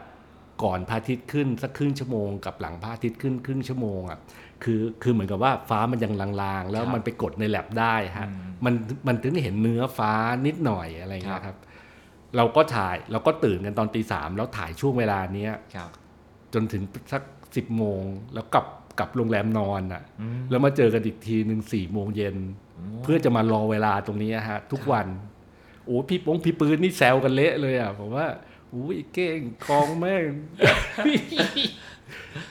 ก่อนพระอาทิตย์ขึ้นสักครึ่งชั่วโมงกับหลังพระอาทิตย์ขึ้นครึ่งชั่วโมงอะคือคือเหมือนกับว่าฟ้ามันยังลางๆ แล้วครับมันไปกดในแลบได้ฮะอืมมันมันถึงเห็นเนื้อฟ้านิดหน่อยอะไรเงี้คยรับครับ เราก็ถ่ายเราก็ตื่นกันตอนตีสามแล้วถ่ายช่วงเวลาเนี้ยครับจนถึงสักสิบโมงแล้วกลับกลับโรงแรมนอนอะอืมแล้วมาเจอกันอีกทีหนึ่งสี่โมงเย็น เพื่อจะมารอเวลาตรงนี้ฮะ ทุกวันโอ้พี่ปงพี่ปืนนี่แซวกันเละเลยอะผมว่า อุ้ยเก่งกองแม่ง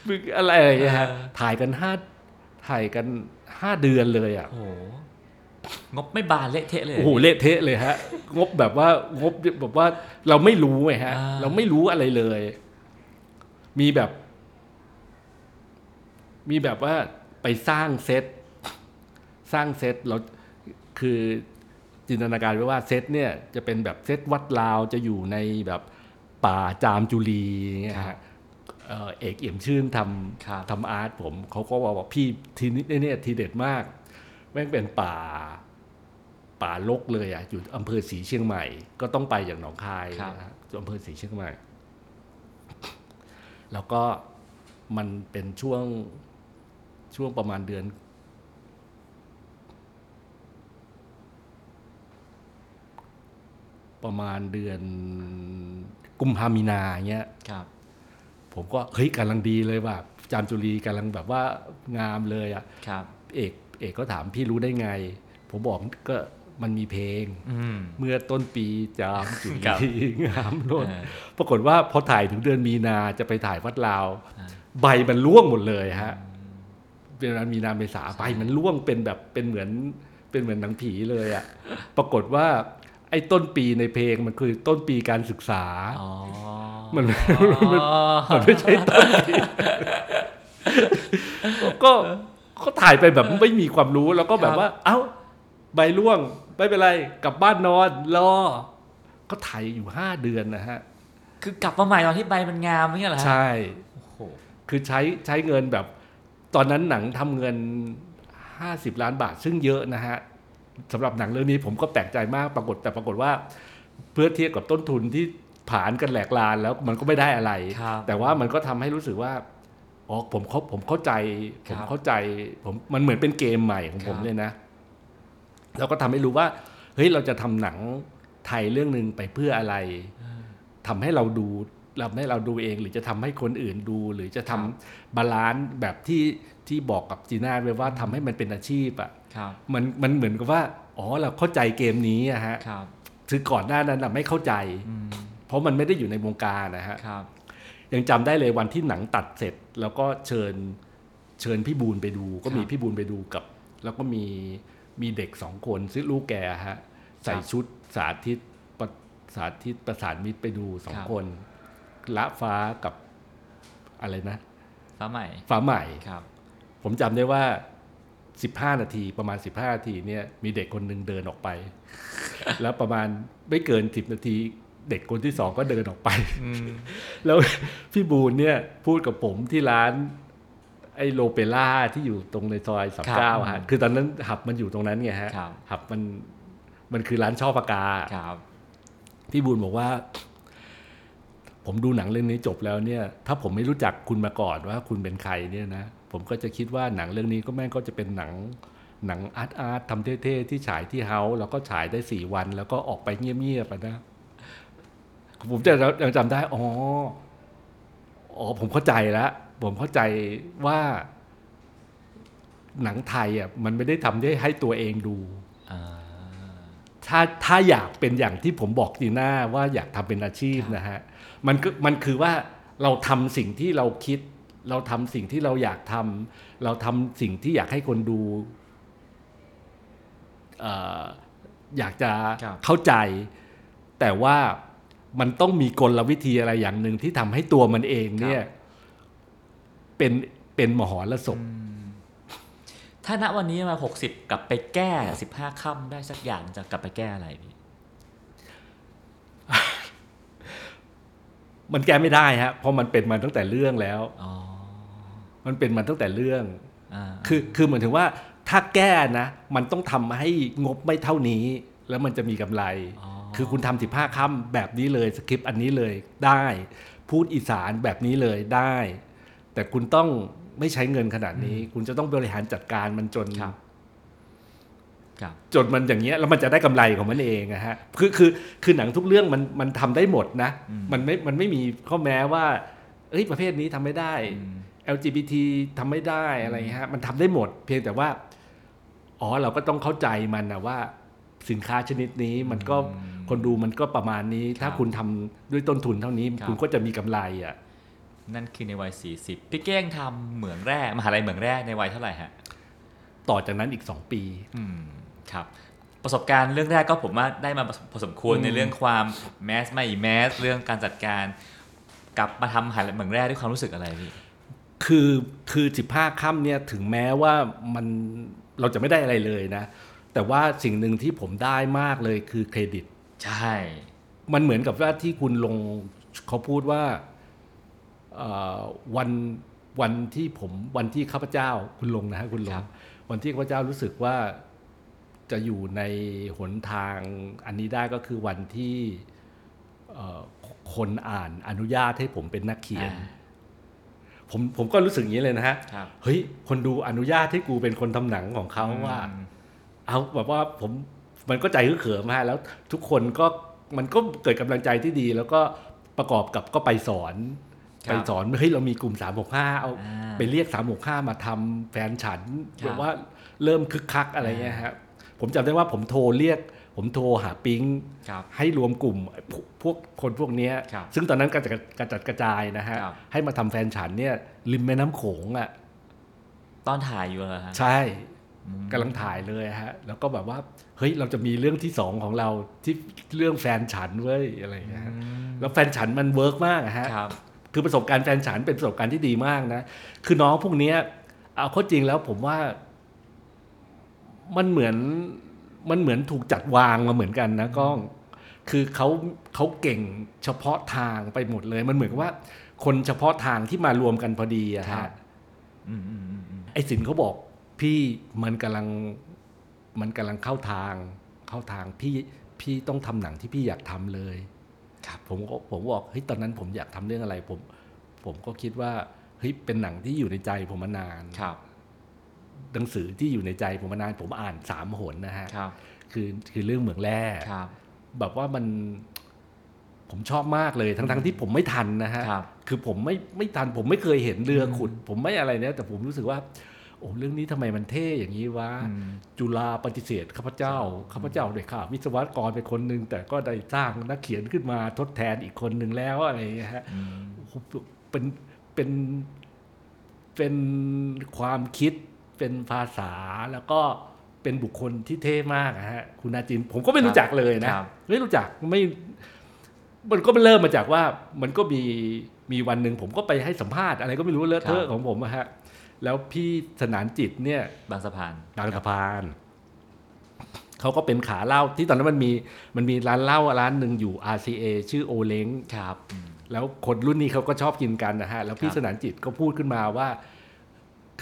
มึงอะไรอย่างเงี้ยฮะเออถ่ายกันห้าถ่ายกันห้าเดือนเลยอะโอ้โหงบไม่บานเละเทะเลยโอ้โหเละเทะเลยฮะ งบแบบว่างบแบบว่าเราไม่รู้ไงฮะอ่าเราไม่รู้อะไรเลย มีแบบ มีแบบว่าไปสร้างเซตสร้างเซตเราคือจินตนาการไว้ว่าเซตเนี่ยจะเป็นแบบเซตวัดลาวจะอยู่ในแบบ ป่าจามจุลีอย่างเงี้ยครัฮะบเอ่อเอกเอี่ยมชื่นทครับำทำอาร์ตผมเขาก็บอกว่าพี่ทีนี้เนี่ยทีเด็ดมาก แม่งเป็นป่าป่าลกเลยอะอยู่อำเภอศรีเชียงใหม่ ก็ต้องไปอย่างหนองคายครับนะฮะอยู่อำเภอศรีเชียงใหม่ แล้วก็มันเป็นช่วงช่วงประมาณเดือน ประมาณเดือน กุมภามีนาเงี้ยครับ ผมก็เฮ้ยกำลังดีเลยว่าจามจุรีกำลังแบบว่างามเลยอะครับเอกเอกก็ถามพี่รู้ได้ไง ผมบอกก็มันมีเพลงอืมเมื่อต้นปีจามจุครับลีงามโลดเออปรากฏว่าพอถ่ายถึงเดือนมีนาจะไปถ่ายวัดลาวอ่าใบมันร่วงหมดเลยฮะเดือนมีนาเมษาใบมันร่วงเป็นแบบเป็นเหมือนเป็นเหมือนหนังผีเลยอะปรากฏว่า ไอ้ต้นปีในเพลงมันคือต้นปีการศึกษาอ๋อมันมันมันไม่ใช่ต้นปีก็ก็ถ่ายไปแบบไม่มีความรู้แล้วก็แบบว่า เอ้า ใบร่วงไม่เป็นไร กลับบ้านนอนรอ ก็ถ่ายอยู่ห้าเดือนนะฮะ คือกลับมาใหม่ตอนที่ใบมันงามไม่ใช่เหรอฮะใช่โอ้โหคือใช้ใช้เงินแบบ ตอนนั้นหนังทำเงินห้าสิบล้านบาทซึ่งเยอะนะฮะ สำหรับหนังเรื่องนี้ผมก็แปลกใจมากปรากฏแต่ปรากฏว่า เพื่อเทียบกับต้นทุนที่ผานกันแหลกลานแล้วมันก็ไม่ได้อะไรครับแต่ว่ามันก็ทำให้รู้สึกว่าอ๋อผมเขาผมเข้าใจผมครับเข้าใจผมมันเหมือนเป็นเกมใหม่ของผมครับเลยนะ แล้วก็ทำให้รู้ว่าเฮ้ยเราจะทำหนังไทยเรื่องหนึ่งไปเพื่ออะไรทำให้เราดูทำให้เราดูเอง หรือจะทำให้คนอื่นดู หรือจะทำ balance แบบที่ที่บอกกับจีน่าไว้ว่าทำให้มันเป็นอาชีพอะครับ มันมันเหมือนกับว่า อ๋อเราเข้าใจเกมนี้อะฮะครับคือก่อนหน้านั้นน่ะไม่เข้าใจอืมเพราะมันไม่ได้อยู่ในวงการนะฮะครับยังจำได้เลยวันที่หนังตัดเสร็จ แล้วก็เชิญเชิญพี่บูลย์ไปดู ก็มีครับพี่บูลย์ไปดูกับ แล้วก็มีมีเด็กสองคนซึ่งลูกแกฮะใส่ชุดสาธิตประสาธิตประสานมิตรไปดูสองครับคน ละฟ้ากับอะไรนะ ฟ้าใหม่ ฟ้าใหม่ครับ ผมจำได้ว่า สิบห้านาที ประมาณสิบห้านาทีเนี่ยมีเด็กคนหนึ่งเดินออกไป แล้วประมาณไม่เกินสิบนาที เด็กคนที่สองก็เดินออกไปแล้วพี่บูนเนี่ยพูดกับผมที่ร้านไอ้โลเปล่าที่อยู่ตรงในซอยสามครัเก้าบฮะคือตอนนั้นหับมันอยู่ตรงนั้นไงฮะครับหับมันมันคือร้านช่อปากกาครับพี่บูนบอกว่า ผมดูหนังเรื่องนี้จบแล้วเนี่ย ถ้าผมไม่รู้จักคุณมาก่อนว่าคุณเป็นใครเนี่ยนะ ผมก็จะคิดว่าหนังเรื่องนี้ก็แม่งก็จะเป็นหนังหนังอาร์ตอาร์ตทำเท่ๆที่ฉายที่เฮาส์แล้วก็ฉายได้สี่วัน แล้วก็ออกไปเงียบๆอะนะผมจะยังจำได้อ๋ออ๋อผมเข้าใจแล้วผมเข้าใจว่า หนังไทยอะมันไม่ได้ทำได้ให้ตัวเองดูอ่าถ้าถ้าอยากเป็นอย่างที่ผมบอกจีน่าว่าอยากทำเป็นอาชีพครับนะฮะมันก็มันคือว่าเราทำสิ่งที่เราคิด เราทำสิ่งที่เราอยากทำเราทำสิ่งที่อยากให้คนดูเอ่ออยากจะครับเข้าใจ แต่ว่ามันต้องมีกลวิธีอะไรอย่างหนึ่งที่ทำให้ตัวมันเองเนี่ยเป็นเป็นมหรสพถ้าณวันนี้มาหกสิบกลับไปแก้สิบห้าค่ำได้สักอย่างจะกลับไปแก้อะไรพี่มันแก้ไม่ได้ฮะเพราะมันเป็นมาตั้งแต่เรื่องแล้วอ๋อ มันเป็นมาตั้งแต่เรื่องอ่าคือคือเหมือนถึงว่าถ้าแก้นะ มันต้องทำให้งบไม่เท่านี้ แล้วมันจะมีกำไรอ๋อคือคุณทำสิบห้าค่ำแบบนี้เลยสคริปต์อันนี้เลยได้ พูดอีสานแบบนี้เลยได้ แต่คุณต้องไม่ใช้เงินขนาดนี้ คุณจะต้องบริหารจัดการมันจนครับครับจนมันอย่างเงี้ยแล้วมันจะได้กำไรของมันเองอะฮะคือคือคือหนังทุกเรื่องมันมันทำได้หมดนะอืมมันไม่มันไม่มีข้อแม้ว่าเอ้ยประเภทนี้ทำไม่ได้อืม LGBT ทำไม่ได้อะไรเงี้ยฮะมันทำได้หมด เพียงแต่ว่า อ๋อเราก็ต้องเข้าใจมันนะว่า สินค้าชนิดนี้มันก็อืมคนดูมันก็ประมาณนี้ ถ้าครับคุณทำด้วยต้นทุนเท่านี้ครับคุณก็จะมีกำไรอะนั่นคือในวัย 40 พี่เก้งทำเหมืองแร่มหาลัยเหมืองแร่ในวัยเท่าไหร่ฮะ ต่อจากนั้นอีกสองปีอืมครับ ประสบการณ์เรื่องแรกก็ผมว่าได้มาพอสมควรอืมในเรื่องความแมสไม่แมสเรื่องการจัดการ กลับมาทำมหาลัยเหมืองแร่ด้วยความรู้สึกอะไรพี่ คือคือสิบห้าค่ำเนี่ยถึงแม้ว่ามันเราจะไม่ได้อะไรเลยนะ แต่ว่าสิ่งหนึ่งที่ผมได้มากเลยคือเครดิต ใช่ มันเหมือนกับว่าที่คุณลงเขาพูดว่าเอ่อวันวันที่ผมวันที่ข้าพเจ้าคุณลงนะฮะคุณลง วันที่ข้าพเจ้ารู้สึกว่าจะอยู่ในหนทางอันนี้ได้ก็คือวันที่เอ่อคนอ่านอนุญาตให้ผมเป็นนักเขียนอ่า ผมผมก็รู้สึกอย่างนี้เลยนะฮะครับเฮ้ยคนดูอนุญาตให้กูเป็นคนทำหนังของเขาว่าอืมเอาแบบว่าผมมันก็ใจฮึกเขิมฮะแล้วทุกคนก็มันก็เกิดกำลังใจที่ดี แล้วก็ประกอบกับก็ไปสอนครับไปสอนเฮ้ยเรามีกลุ่ม 365 เอาอ่าไปเรียก 365 มาทำแฟนฉันครับแบบว่าเริ่มคึกคักอะไรเงี้ยฮะผมจำได้ว่าผมโทรเรียก ผมโทรหาปิงครับให้รวมกลุ่มพวกพวกคนพวกเนี้ยครับซึ่งตอนนั้นกระจัดกระจัดกระจายนะฮะครับให้มาทำแฟนฉันเนี่ยริมแม่น้ำโขงอะตอนถ่ายอยู่เหรอฮะใช่อืมกำลังถ่ายเลยฮะ แล้วก็แบบว่า เฮ้ย เราจะมีเรื่องที่สองของเราที่เรื่องแฟนฉันเว้ยอะไรอย่างเงี้ยฮะอืมแล้วแฟนฉันมัน work มากอะฮะครับคือประสบการณ์แฟนฉันเป็นประสบการณ์ที่ดีมากนะ คือน้องพวกเนี้ย เอาเข้าจริงแล้วผมว่า มันเหมือน มันเหมือนถูกจัดวางมาเหมือนกันนะก้อง คือเขาเขาเก่งเฉพาะทางไปหมดเลย มันเหมือนกับว่า คนเฉพาะทางที่มารวมกันพอดีอะครัฮะบอืมอืมอืมอืมไอ้สินเขาบอกพี่มันกำลังมันกำลังเข้าทางเข้าทางพี่พี่ต้องทำหนังที่พี่อยากทำเลยครับผมก็ผมบอกเฮ้ยตอนนั้นผมอยากทำเรื่องอะไรผม ผมก็คิดว่าเฮ้ยเป็นหนังที่อยู่ในใจผมมานานครับ หนังสือที่อยู่ในใจผมมานานผมอ่านสามหนนะฮะครับคือคือเรื่องเหมืองแร่ครับ แบบว่ามันผมชอบมากเลยทั้งทั้งที่ผมไม่ทันนะฮะครับคือผมไม่ไม่ทัน ผมไม่เคยเห็นเรือขุด ผมไม่อะไรเนี่ยแต่ผมรู้สึกว่า โอ้เรื่องนี้ทำไมมันเท่อย่างนี้วะอืม จุฬาปฏิเสธข้าพเจ้าข้าพเจ้าเลยค่ะวิศวกรเป็นคนหนึ่งแต่ก็ได้สร้างนักเขียนขึ้นมาทดแทนอีกคนหนึ่งแล้วอะไรอย่างเงี้ยฮะ อืมโอ้โหเป็นเป็นเป็นความคิด เป็นภาษาแล้วก็เป็นบุคคลที่เท่มากอะฮะคุณอาจิน ผมก็ไม่รู้จักเลยนะครับไม่รู้จักไม่มันก็เริ่มมาจากว่ามันก็มีมีวันหนึ่งผมก็ไปให้สัมภาษณ์อะไรก็ไม่รู้เลอะเทอะของผมอะฮะแล้วพี่สนานจิตเนี่ย บางสะพานบางสะพานเขาก็เป็นขาเหล้าที่ตอนนั้นมันมีมันมีร้านเหล้าร้านหนึ่งอยู่ RCA ชื่อโอเล้งครับอืมแล้วคนรุ่นนี้เขาก็ชอบกินกันนะฮะ แล้วพี่ครับสนานจิตก็พูดขึ้นมาว่า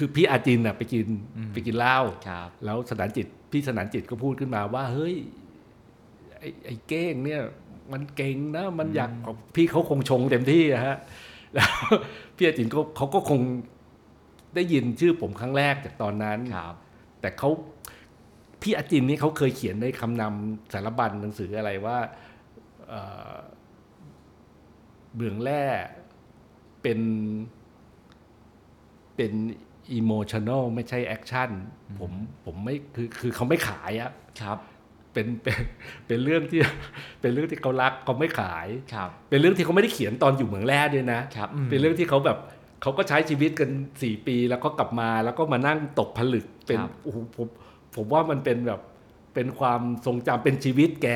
คือพี่อาจินน่ะไปกินอืมไปกินเหล้าครับแล้วสนานจิตพี่สนานจิตก็พูดขึ้นมาว่า เฮ้ย ไอ้ไอ้เก้งเนี่ย มันเก่งนะ มันอยากพี่เขาคงชงเต็มที่อะฮะแล้วพี่อาจินก็เขาก็คงได้ยินชื่อผมครั้งแรกจากตอนนั้นครับ แต่เขาพี่อาจินนี่เขาเคยเขียนในคำนสารบัญหนังสืออะไรว่าเอ่อเหมืองแร่เป็นเป็น อิโมชัน a ลไม่ใช่ action ผมผมไม่คือคือเขาไม่ขายอะครับเป็นเป็นเป็นเรื่องที่เป็นเรื่องที่เขารักเขาไม่ขายครับ เป็นเรื่องที่เขาไม่ได้เขียนตอนอยู่เมืองแร่ด้วยนะครับอืมเป็นเรื่องที่เขาแบบเขาก็ใช้ชีวิตกันสี่ปี แล้วก็กลับมาแล้วก็มานั่งตกผลึกเป็นครับโอ้โหผมผมว่ามันเป็นแบบเป็นความทรงจำเป็นชีวิตแก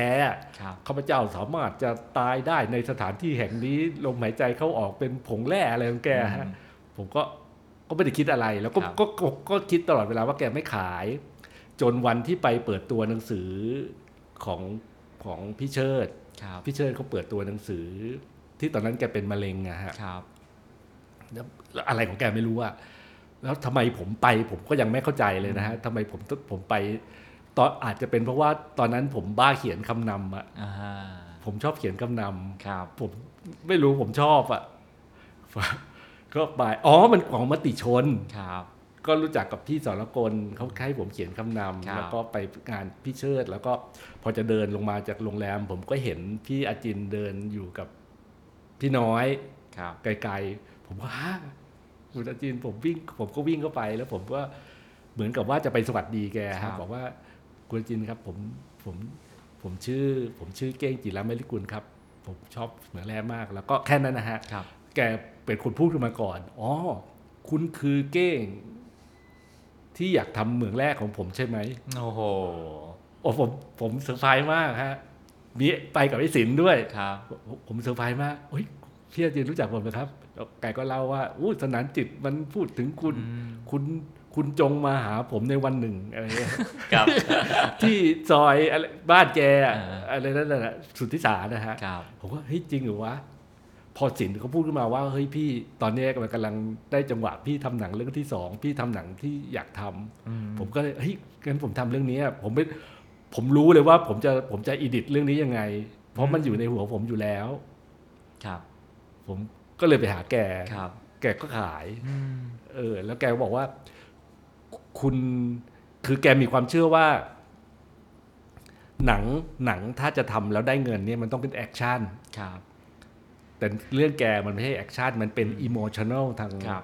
ครับข้าพเจ้าสามารถจะตายได้ในสถานที่แห่งนี้ลมหายใจเข้าออกเป็นผงแร่อะไรของแกฮะอืมผมก็ ก็ไม่ได้คิดอะไร แล้วก็ครับก็ก็ก็คิดตลอดเวลาว่าแกไม่ขาย จนวันที่ไปเปิดตัวหนังสือของของพี่เชิดครับพี่เชิดเขาเปิดตัวหนังสือ ที่ตอนนั้นแกเป็นมะเร็งอะฮะครับแล้วอะไรของแกไม่รู้อะแล้วทำไมผมไปผมก็ยังไม่เข้าใจเลยนะฮะทำไมผมต้องผมไปตอนอาจจะเป็นเพราะว่าตอนนั้นผมบ้าเขียนคำนำอะอ่าผมชอบเขียนคำนครับำผมไม่รู้ผมชอบอะ ก็ไปอ๋อมันของมติชนครับ ก็รู้จักกับพี่สรกลเขาให้ผมเขียนคำนำครับแล้วก็ไปงานพี่เชิด แล้วก็พอจะเดินลงมาจากโรงแรม ผมก็เห็นพี่อาจินเดินอยู่กับพี่น้อยครับไกลๆ ผมว่าฮะคุณอาจินผมวิ่ง ผมก็วิ่งเข้าไป แล้วผมก็เหมือนกับว่าจะไปสวัสดีแกครัฮะบบอกว่าคุณอาจินครับผมผมผมชื่อ ผมชื่อเก้งจิรามริกุลครับ ผมชอบเหมืองแร่มาก แล้วก็แค่นั้นนะฮะครับแก เป็นคนพูดขึ้นมาก่อน อ๋อ คุณคือเก้ง ที่อยากทำเหมืองแรกของผมใช่ไหม โอ้โห โอ้ผมผมเซอร์ไพรส์มากฮะ มีไปกับไอ้สินด้วย ครับ ผมผมเซอร์ไพรส์มากเฮ้ยพี่อาจินต์รู้จักผมไหมครับแล้วแกก็เล่าว่าอู้สนานจิตต์มันพูดถึงคุณอืมคุณคุณคงมาหาผมในวันหนึ่งอะไรเงี้ยครับ ที่ซอยอะไรบ้านแกอะเออออะไรนั่นแหละสุทธิสารนะฮะครับผมว่าเฮ้ยจริงเหรอวะ พอสินเขาพูดขึ้นมาว่าเฮ้ยพี่ตอนนี้มันกำลังได้จังหวะพี่ทำหนังเรื่องที่สองพี่ทำหนังที่อยากทำอืมผมก็เลยเฮ้ยงั้นผมทำเรื่องนี้อะผมไม่ผมรู้เลยว่าผมจะผมจะ edit เรื่องนี้ยังไง เพราะมันอยู่ในหัวผมอยู่แล้ว ครับ ผมก็เลยไปหาแกครับ แกก็ขายอืมเออ แล้วแกก็บอกว่า คุณคือแกมีความเชื่อว่า หนังหนังถ้าจะทำแล้วได้เงินเนี่ยมันต้องเป็น action ครับ แต่เรื่องแกมันไม่ใช่ action มันเป็นอิโมชัน a ลทางครับ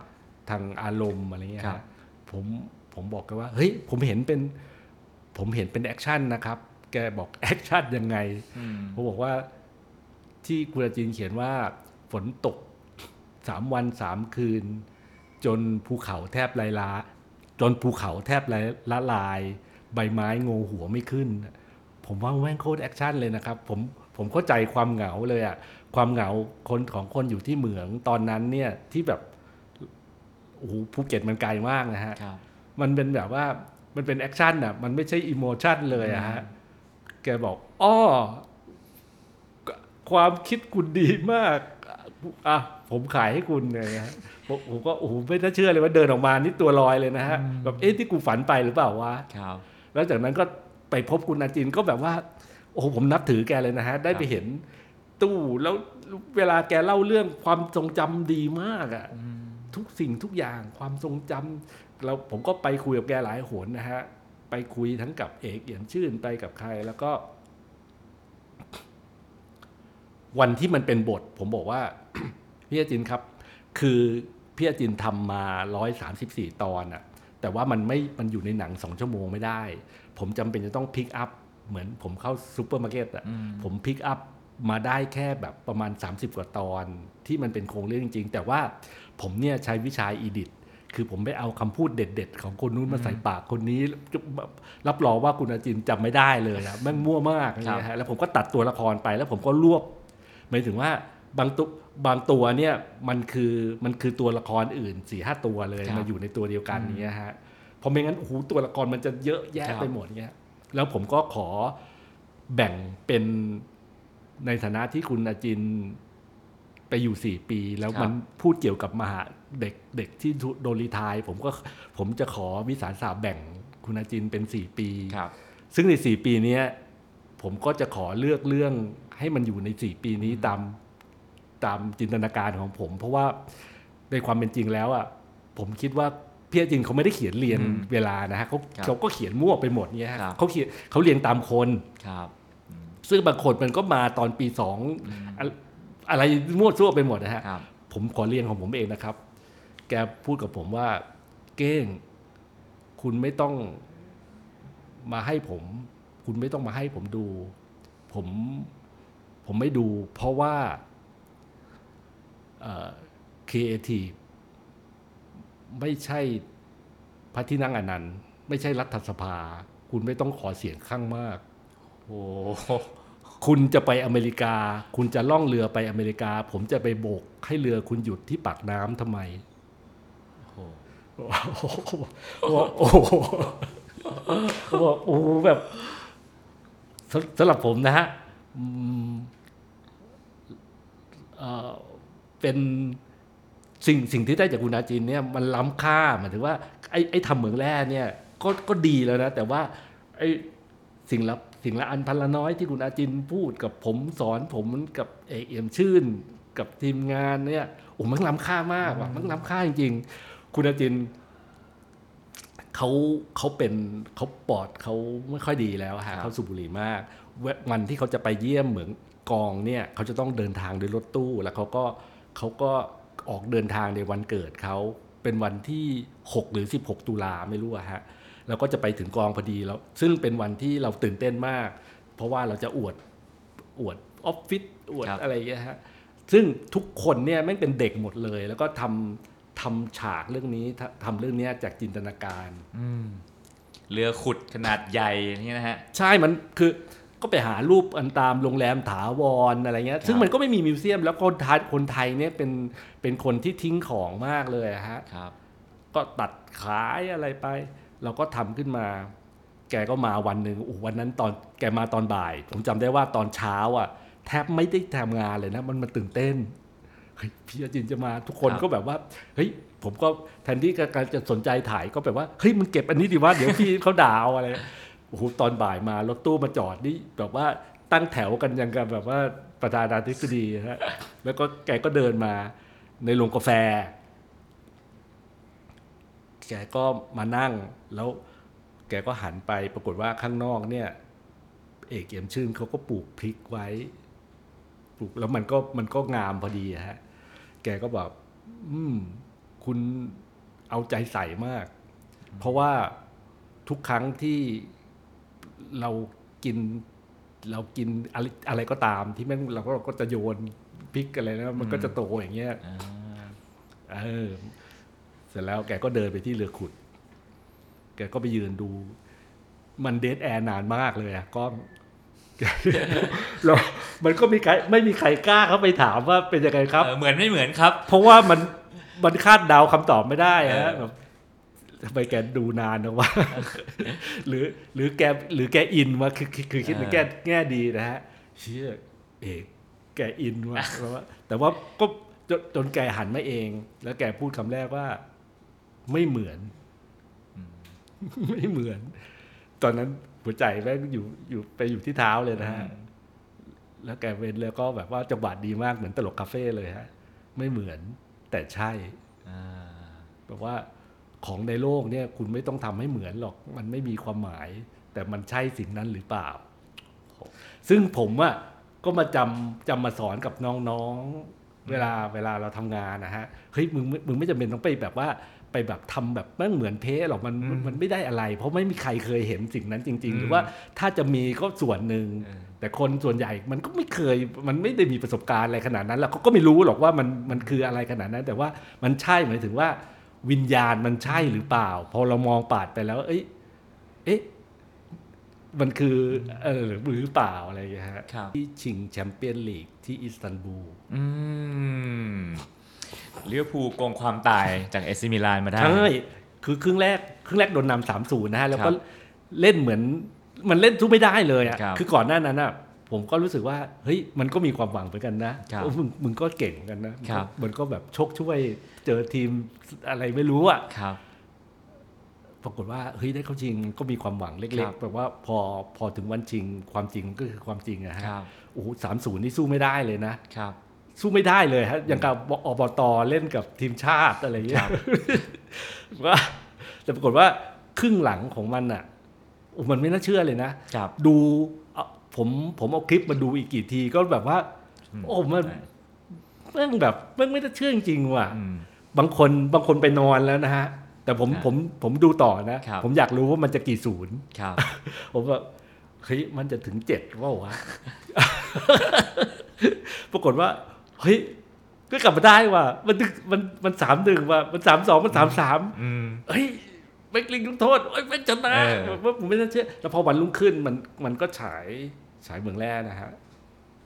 ทางอารมณ์อะไรเงี้ยครับฮะผมผมบอกกันว่าเฮ้ยผมเห็นเป็นผมเห็นเป็น action นะครับ แกบอก action ยังไงอืมผมบอกว่าที่คุณอาจินต์เขียนว่าฝนตกสามวันสามคืน จนภูเขาแทบลายล้าจนภูเขาแทบละละลาย ใบไม้งงหัวไม่ขึ้น ผมว่าแม่งโคตร action เลยนะครับ ผม ผมเข้าใจความเหงาเลยอะความเหงาคนของคนอยู่ที่เหมืองตอนนั้นเนี่ยที่แบบโอ้โหภูเก็ตมันไกลมากนะฮะครับมันเป็นแบบว่ามันเป็น action อะมันไม่ใช่ emotion เลยอะฮะแกบอกอ้อความคิดคุณดีมากอะผมขายให้คุณเลยฮะผมผมก็โอ้โหไม่น่าเชื่อเลยว่าเดินออกมานี่ตัวลอยเลยนะฮะแบบเอ๊ะที่กูฝันไปหรือเปล่าวะครับแล้วจากนั้นก็ไปพบคุณอาจินต์ก็แบบว่า โอ้โหผมนับถือแกเลยนะฮะ ได้ไปเห็นตู้แล้วเวลาแกเล่าเรื่องความทรงจำดีมากอะอืมทุกสิ่งทุกอย่างความทรงจำเราผมก็ไปคุยกับแกหลายหนนะฮะ ไปคุยทั้งกับเอกเอี่ยมชื่นไปกับใครแล้วก็ วันที่มันเป็นบท ผมบอกว่า พี่อาจินครับ คือพี่อาจินทำมาร้อยสามสิบสี่ตอนอะแต่ว่ามันไม่มันอยู่ในหนังสองชั่วโมงไม่ได้ ผมจำเป็นจะต้อง pick up เหมือนผมเข้าซูเปอร์มาร์เก็ตอะอืมผม pick up มาได้แค่แบบประมาณ 30 กว่าตอนที่มันเป็นโครงเรื่องจริง ๆ แต่ว่าผมเนี่ยใช้วิชา edit คือผมไปเอาคำพูดเด็ด ๆ ของคนนู้นมาใส่ปากคนนี้ รับรองว่าคุณอาจินต์จำไม่ได้เลยอะแม่งมั่วมากเลยนะฮะแล้วผมก็ตัดตัวละครไปแล้วผมก็รวบหมายถึงว่าบางตัวบางตัวเนี่ยมันคือมันคือตัวละครอื่นสี่ห้าตัวเลยมาอยู่ในตัวเดียวกันเนี้ยฮะเพราะไม่งั้นโอ้โหตัวละครมันจะเยอะแยะไปหมดเงี้ย แล้วผมก็ขอแบ่งเป็นในฐานะที่คุณอาจินไปอยู่สี่ปี แล้วครับมันพูดเกี่ยวกับมหาเด็กเด็กที่โดนรีไทายผมก็ผมจะขอวิสารสาแบ่งคุณอาจินเป็นสี่ปีครับซึ่งในสี่ปีเนี้ยผมก็จะขอเลือกเรื่องให้มันอยู่ในสี่ปีนี้ตามตามจินตนาการของผม เพราะว่าในความเป็นจริงแล้วอะผมคิดว่า พี่อาจินเขาไม่ได้เขียนเรียนอืมเวลานะฮะเขาครับเขาก็เขียนมั่วไปหมดเนี่ยฮะครับเขาเขียนเขาเรียงตามคนครับ ซึ่งบางคนมันก็มาตอนปีสองอะอะไรมั่วซั่วไปหมดนะฮะครับผมขอเรียนของผมเองนะครับ แกพูดกับผมว่า เก้ง คุณไม่ต้องมาให้ผม คุณไม่ต้องมาให้ผมดู ผมผมไม่ดู เพราะว่าครีเอทีฟ ไม่ใช่พระที่นั่งอนันต์ไม่ใช่รัฐสภา คุณไม่ต้องขอเสียงข้างมากโอ้คุณจะไปอเมริกา คุณจะล่องเรือไปอเมริกา ผมจะไปโบกให้เรือคุณหยุดที่ปากน้ำทำไมโหโอ้โหโอ้โหโอ้โหโอ้โหแบบสำสำหรับผมนะฮะอืมเอ่อเป็น สิ่งสิ่งที่ได้จากคุณอาจินเนี่ยมันล้ำค่าหมายถึงว่าไอ้ไอ้ทำเหมืองแร่เนี่ยก็ก็ดีแล้วนะ แต่ว่าไอ้สิ่งละสิ่งละอันพันละน้อยที่คุณอาจินพูดกับผมสอนผมกับเอกเอี่ยมชื่น กับทีมงานเนี่ยโอ้มันล้ำค่ามากว่ะมันล้ำค่าจริงๆ คุณอาจินเขาเขาเป็นเขาปอดเขาไม่ค่อยดีแล้วครัฮะบเขาสูบบุหรี่มากเววันที่เขาจะไปเยี่ยมเหมือนกองเนี่ยเขาจะต้องเดินทางด้วยรถตู้แล้วเขาก็เขาก็ ออกเดินทางในวันเกิดเขาเป็นวันที่ 6 หรือ 16 ตุลาไม่รู้อะฮะแล้วก็จะไปถึงกองพอดีแล้วซึ่งเป็นวันที่เราตื่นเต้นมาก เพราะว่าเราจะอวดอวดออฟฟิศอวดครับอะไรอย่างเงี้ยฮะซึ่งทุกคนเนี่ยแม่งเป็นเด็กหมดเลย แล้วก็ทำทำฉากเรื่องนี้ทำทำเรื่องเนี้ยจากจินตนาการอืมเรือขุดขนาดใหญ่อย่างนี่นะฮะ ใช่มันคือ ก็ไปหารูปอันตามโรงแรมถาวรอะไรเงี้ยซึ่งมันก็ไม่มีมิวเซียม แล้วคนไทยคนไทยเนี่ยเป็นเป็นคนที่ทิ้งของมากเลยอะฮะครับก็ตัดขายอะไรไป เราก็ทำขึ้นมา แกก็มาวันหนึ่งโอ้โหวันนั้นตอนแกมาตอนบ่าย ผมจำได้ว่าตอนเช้าอะ แทบไม่ได้ทำงานเลยนะ มันมาตื่นเต้นเฮ้ยพี่อาจินจะมาทุกคนครับก็แบบว่าเฮ้ยผมก็แทนที่การจะสนใจถ่ายก็แบบว่าเฮ้ยมึงเก็บอันนี้ดีวะเดี๋ยวพี่เขาด่าเอาอะไร โอ้โหตอนบ่ายมารถตู้มาจอดนี่แบบว่าตั้งแถวกันยังกับแบบว่าประธานาธิบดีฮะแล้วก็แกก็เดินมาในโรงกาแฟ แกก็มานั่งแล้วแกก็หันไปปรากฏว่าข้างนอกเนี่ย เอกเอี่ยมชื่นเขาก็ปลูกพริกไว้ปลูกแล้วมันก็มันก็งามพอดีอะฮะแกก็บอกอืม คุณเอาใจใส่มาก เพราะว่าทุกครั้งที่ เรากินเรากินอะไรอะไรก็ตามที่แม่งเราก็เราก็จะโยนพริกอะไรนะมันก็จะโตอย่างเงี้ยอ่าเออเสร็จแล้วแกก็เดินไปที่เรือขุด แกก็ไปยืนดู มันเดทแอร์นานมากเลยอะกล้องแล้วมันก็มีใครไม่มีใครกล้าเข้าไปถามว่าเป็นยังไงครับเออเหมือนไม่เหมือนครับ เพราะว่ามันมันคาดเดาคำตอบไม่ได้เอฮะอแบบ ทำไมแกดูนานนะวะหรือหรือแกหรือแกอินมาคือคือคือคิดในแง่แง่ดีนะฮะเชื่อเอกแกอินว่ะเพราะว่าแต่ว่าก็จนจนแกหันมาเอง แล้วแกพูดคำแรกว่า ไม่เหมือน ไม่เหมือน ตอนนั้นหัวใจแม่งอยู่อยู่ไปอยู่ที่เท้าเลยนะฮะแล้วแกเว้นแล้วก็แบบว่าจังหวะดีมากเหมือนตลกคาเฟ่เลยฮะ ไม่เหมือนแต่ใช่อ่าแบบว่า ของในโลกเนี่ยคุณไม่ต้องทำให้เหมือนหรอก มันไม่มีความหมาย แต่มันใช่สิ่งนั้นหรือเปล่า ซึ่งผมอะก็มาจำจำมาสอนกับน้องๆ เวลาเวลาเราทำงานนะฮะ เฮ้ยมึงไม่มึงไม่จำเป็นต้องไปแบบว่าไปแบบทำแบบแม่งเหมือนเพ้หรอกมันมันมันไม่ได้อะไร เพราะไม่มีใครเคยเห็นสิ่งนั้นจริง ๆ หรือว่าถ้าจะมีก็ส่วนหนึ่งเออแต่คนส่วนใหญ่มันก็ไม่เคยมันไม่ได้มีประสบการณ์อะไรขนาดนั้น แล้วเขาก็ไม่รู้หรอกว่ามันมันคืออะไรขนาดนั้น แต่ว่ามันใช่หมายถึงว่า วิญญาณมันใช่หรือเปล่า พอเรามองปาดไปแล้ว เอ้ยเอ๊ะมันคือเออหรือเปล่าอะไรอย่างเงี้ยฮะครับที่ชิง Champions League ที่อิสตันบูลอืมลิเวอร์พูลโกงความตายจากเอซิมิลานมาได้ใช่คือครึ่งแรกครึ่งแรกโดนนำสามศูนย์นะฮะ แล้วก็ครับเล่นเหมือนมันเล่นสู้ไม่ได้เลยอะครับคือก่อนหน้านั้นอะ ผมก็รู้สึกว่าเฮ้ยมันก็มีความหวังเหมือนกันนะครับเออมึงมึงก็เก่งเหมือนกันนะครับมันก็แบบโชคช่วยเจอทีมอะไรไม่รู้อะครับปรากฏว่าเฮ้ยได้เข้าชิงก็มีความหวังเล็ครักบๆแบบว่าพอพอถึงวันชิง ความจริงก็คือความจริงอะฮะครับโอ้โหสามศูนย์นี่สู้ไม่ได้เลยนะครับสู้ไม่ได้เลยฮะอย่างกับอบตเล่นกับทีมชาติอะไรอย่างเงี้ครัยบว่าแต่ปรากฏว่าครึ่งหลังของมันอะโอ้มันไม่น่าเชื่อเลยนะครับดูเอา ผมผมเอาคลิปมาดูอีกกี่ทีก็แบบว่า โอ้มันแม่งแบบแม่งไม่น่าเชื่อจริงๆว่ะอืมบางคนบางคนไปนอนแล้วนะฮะ แต่ผมครับผมผมดูต่อนะครับผมอยากรู้ว่ามันจะกี่ศูนย์ครับผมว่าเฮ้ยมันจะถึงเจ็ดว่าวะปรากฏว่า เฮ้ยก็กลับมาได้ว่ะมันถึงมันมันสามหนึ่งว่ะมันสามสองมันสามสามอืมเฮ้ยแม็กลิงลูกโทษเฮ้ยแม็กชนะเออว่าผมไม่น่าเชื่อแล้วพอวันรุ่งขึ้นมันมันก็ฉาย ฉายเมืองแร่นะฮะ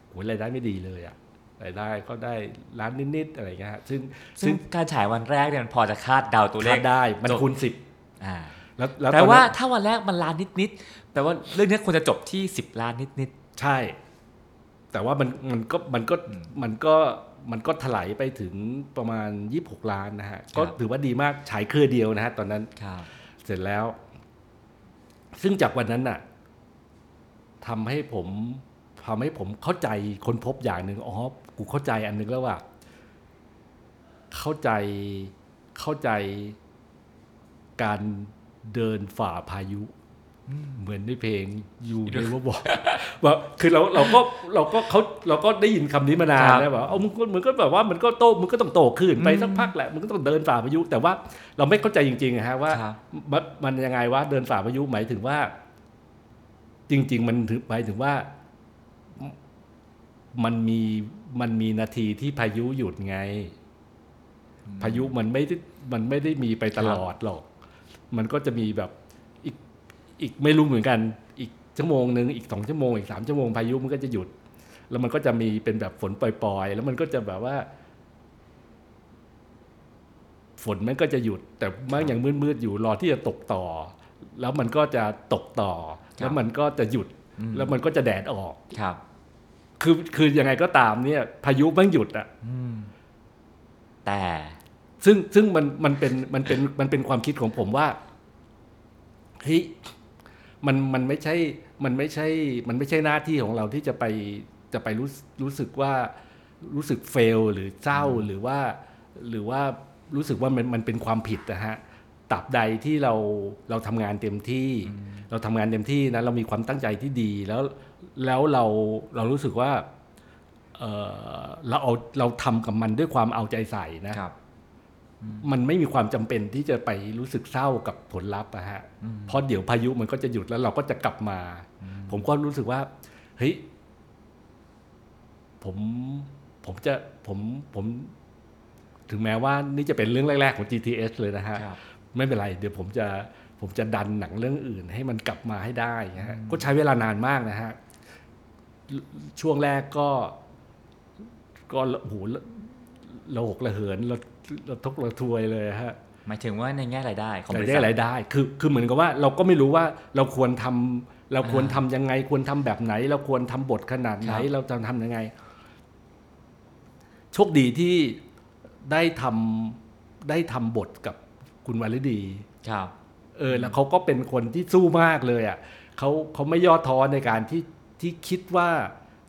โหรายได้ไม่ดีเลยอะรายได้ก็ได้ล้านนิดๆอะไรเงี้ยฮะซึ่งซึ่ซึ่งงการฉายวันแรกเนี่ยมันพอจะคาดเดาตัวเลคาขดได้ มันจบคูณสิบอ่าแล้วแล้วแต่ตอนว่านั้นถ้าวันแรกมันล้านนิดๆแปลว่าเรื่องนี้ควรจะจบที่10ล้านนิดใช่ แต่ว่ามันมันก็มันก็มันก็มันก็ถลายไปถึงประมาณ 26 ล้านนะฮะ ก็ถือว่าดีมากฉายเครือเดียวนะฮะตอนนั้นๆครับเสร็จแล้ว ซึ่งจากวันนั้นน่ะ ทำให้ผมพทำให้ผมเข้าใจค้นพบอย่างหนึ่งอ๋อกูเข้าใจอันหนึงแล้วว่า เข้าใจเข้าใจการเดินฝ่าพายุเหมือนในเพลงยูเนว่าบอกว่าคือเราเราก็เราก็เขาเราก็ได้ยินคำนี้มานานครับแล้วแบบเอามึงก็มึงก็แบบว่ามันก็โตมึงก็ต้องโตขึ้นไปอืมสักพักแหละมึงก็ต้องเดินฝ่าพายุ แต่ว่าเราไม่เข้าใจจริงๆอะฮะว่าครับมันมันยังไงวะเดินฝ่าพายุหมายถึงว่า จริง ๆ มันถึงหมายถึงว่ามันมีมันมีนาทีที่พายุหยุดไง พายุมันไม่ได้มันไม่ได้มีไปตลอดหรอก มันก็จะมีแบบอีกอีกไม่รู้เหมือนกัน อีกชั่วโมงหนึ่งอีกสองชั่วโมงอีกสามชั่วโมงพายุมันก็จะหยุด แล้วมันก็จะมีเป็นแบบฝนปล่อยๆ แล้วมันก็จะแบบว่า ฝนมันก็จะหยุด แต่มันยังมืดๆอยู่รอที่จะตกต่อ แล้วมันก็จะตกต่อ แล้วมันก็จะหยุดอืมแล้วมันก็จะแดดออกครับ คือคือยังไงก็ตามเนี่ย พายุมันหยุดอะอืมแต่ซึ่งซึ่งมันมันเป็นมันเป็นมันเป็นความคิดของผมว่าเฮ้ยมันมันไม่ใช่มันไม่ใช่ มันไม่ใช่หน้าที่ของเราที่จะไปจะไปรู้รู้สึกว่ารู้สึกเฟลหรือเศร้าหรือว่า หรือว่ารู้สึกว่ามันมันเป็นความผิดนะฮะ ตราบใดที่เราเราทำงานเต็มที่ เราทำงานเต็มที่นะเรามีความตั้งใจที่ดีแล้วแล้วเราเรารู้สึกว่าเออเราเอาเราทำกับมันด้วยความเอาใจใส่นะครับมันไม่มีความจำเป็นที่จะไปรู้สึกเศร้ากับผลลัพธ์อะฮะ เพราะเดี๋ยวพายุมันก็จะหยุดแล้วเราก็จะกลับมา ผมก็รู้สึกว่าเฮ้ยผมผมจะผมผม ถึงแม้ว่านี่จะเป็นเรื่องแรก ๆ ของ GTS เลยนะฮะครับ ไม่เป็นไร เดี๋ยวผมจะผมจะดันหนังเรื่องอื่น ให้มันกลับมาให้ได้นะฮะก็ใช้เวลานานมากนะฮะช่วงแรกก็ก็โอ้โหระหกระเหินระระทกระทวยเลยฮะหมายถึงว่าในแง่รายได้ของบรายริได้ษัทรายได้ คือคือเหมือนกับว่าเราก็ไม่รู้ว่าเราควรทำเราควรทำยังไง ควรทำแบบไหน เราควรทำบทขนาดไหนครับเราจะทำยังไง โชคดีที่ได้ทำได้ทำบทกับ คุณวาลิดีครับเออแล้วเขาก็เป็นคนที่สู้มากเลยอะเขาเขาไม่ย่อท้อในการที่ที่คิดว่า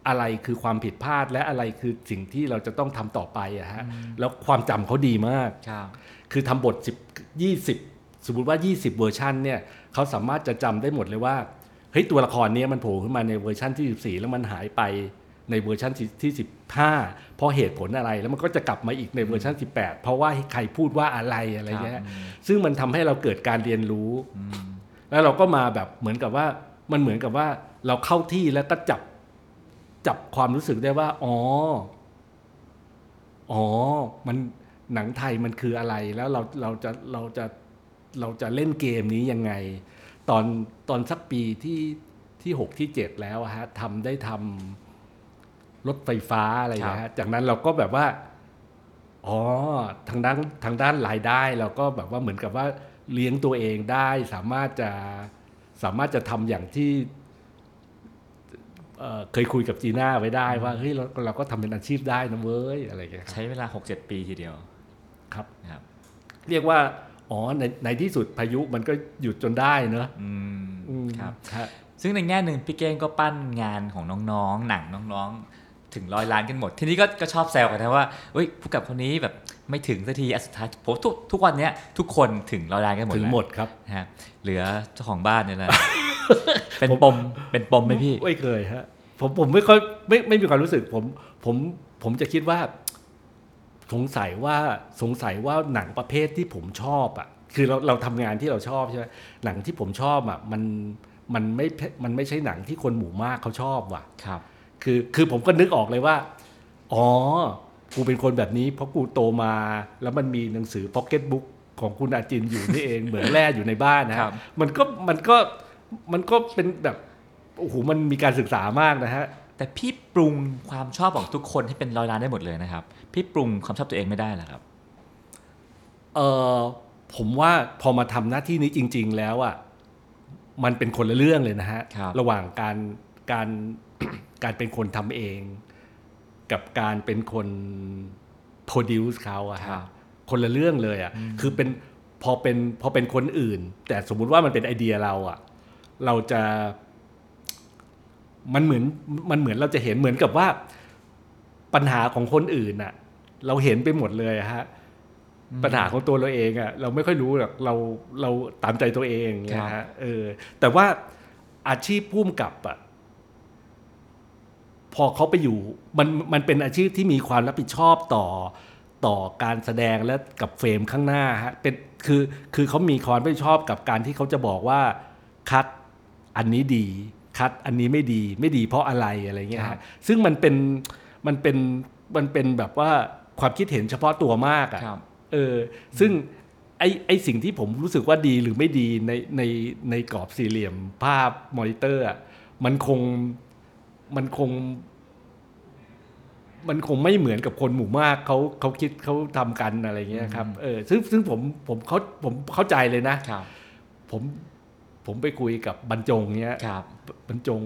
อะไรคือความผิดพลาดและอะไรคือสิ่งที่เราจะต้องทำต่อไปอะฮะแล้วความจำเขาดีมากครับคือทำบท10 20 สมมติว่า 20 เวอร์ชันเนี่ยเขาสามารถจะจำได้หมดเลยว่าเฮ้ยตัวละครเนี้ยมันโผล่ขึ้นมาในเวอร์ชันที่ 14 แล้วมันหายไป ในเวอร์ชันที่ 15 เพราะเหตุผลอะไรแล้วมันก็จะกลับมาอีกในเวอร์ชัน18 เพราะว่าใครพูดว่าอะไรอะไรเงี้ยซึ่งมันทำให้เราเกิดการเรียนรู้ แล้วเราก็มาแบบเหมือนกับว่ามันเหมือนกับว่าเราเข้าที่แล้วก็จับจับความรู้สึกได้ว่า อ๋อ อ๋อ มันหนังไทยมันคืออะไร แล้วเราเราจะเราจะเราจะเล่นเกมนี้ยังไง ตอนตอนสักปีที่ที่หกที่เจ็ดแล้วอะฮะทำได้ทำ รถไฟฟ้าอะไรนะฮะจากนั้นเราก็แบบว่าอ๋อทางด้านทางด้านรายได้เราก็แบบว่าเหมือนกับว่าเลี้ยงตัวเองได้สามารถจะสามารถจะทำอย่างที่เอ่อเคยคุยกับจีน่าไว้ได้ว่าเฮ้ยเราเราก็ทำเป็นอาชีพได้นะเว้ยอะไรอย่างเงี้ยครับใช้เวลา 6-7 ปีทีเดียวครับนะครับ เรียกว่าอ๋อในในที่สุดพายุมันก็หยุดจนได้เนอะอืมอืมครับครับ ซึ่งในแง่หนึ่งพี่เก้งก็ปั้นงานของน้องๆ หนังน้องๆ ถึงร้อยล้านกันหมด ทีนี้ก็ก็ชอบแซวกันนะว่าเฮ้ยผู้กับคนนี้แบบไม่ถึงสักทีอะสุดท้ายผมทุกทุกวันเนี้ยทุกคนถึงร้อยล้านกันหมดถึงแล้วหมดครับนะฮะเหลือเจ้าของบ้านเนี่ยแหละเป็นปมเป็นปมไหมพี่ไม่เคยฮะผมผมไม่ค่อยไม่ไม่มีความรู้สึกผมผมผมจะคิดว่า สงสัยว่าสงสัยว่าหนังประเภทที่ผมชอบอะคือเราเราทำงานที่เราชอบใช่ไหมหนังที่ผมชอบอะมันมันไม่มันไม่ใช่หนังที่คนหมู่มากเขาชอบว่ะครับ คือคือผมก็นึกออกเลยว่า อ๋อ กูเป็นคนแบบนี้เพราะกูโตมา แล้วมันมีหนังสือพ็อกเก็ตบุ๊กของคุณอาจินอยู่นี่เองเหมือนแร่อยู่ในบ้านนะฮะครับ มันก็มันก็มันก็เป็นแบบโอ้โหมันมีการศึกษามากนะฮะแต่พี่ปรุงความชอบของทุกคนให้เป็นร้อยล้านได้หมดเลยนะครับ พี่ปรุงความชอบตัวเองไม่ได้เหรอครับเออผมว่าพอมาทำหน้าที่นี้จริง ๆ แล้วอะมันเป็นคนละเรื่องเลยนะฮะครับระหว่างการการ การเป็นคนทำเอง กับการเป็นคนโปรดิวซ์เขาอะครัฮะบคนละเรื่องเลยอะคือเป็นพอเป็นพอเป็นคนอื่น แต่สมมุติว่ามันเป็นไอเดียเราอะเราจะมันเหมือนมันเหมือนเราจะเห็นเหมือนกับว่าปัญหาของคนอื่นน่ะเราเห็นไปหมดเลยอะฮะปัญหาของตัวเราเองอะเราไม่ค่อยรู้หรอกเราเราตามใจตัวเองอย่างเงี้ยฮะเออแต่ว่าอาชีพพุ่มกับอะ พอเขาไปอยู่มันมันเป็นอาชีพที่มีความรับผิดชอบต่อต่อการแสดงและกับเฟรมข้างหน้าฮะเป็นคือคือเขามีความรับผิดชอบกับการที่เขาจะบอกว่าคัดอันนี้ดีคัดอันนี้ไม่ดีไม่ดีเพราะอะไรอะไรเงี้ยครัฮะบซึ่งมันเป็นมันเป็นมันเป็นแบบว่าความคิดเห็นเฉพาะตัวมากอะครับเออซึ่งไอไอสิ่งที่ผมรู้สึกว่าดีหรือไม่ดีในในในกรอบสี่เหลี่ยมภาพมอนิเตอร์อะมันคง มันคง มันคงไม่เหมือนกับคนหมู่มากเขาเขาคิดเขาทำกันอะไรเงี้ยครับเออซึ่งซึ่งผมผมเขาผมเข้าใจเลยนะครับ ผมผมไปคุยกับบรรจงเนี้ยครับบรรจง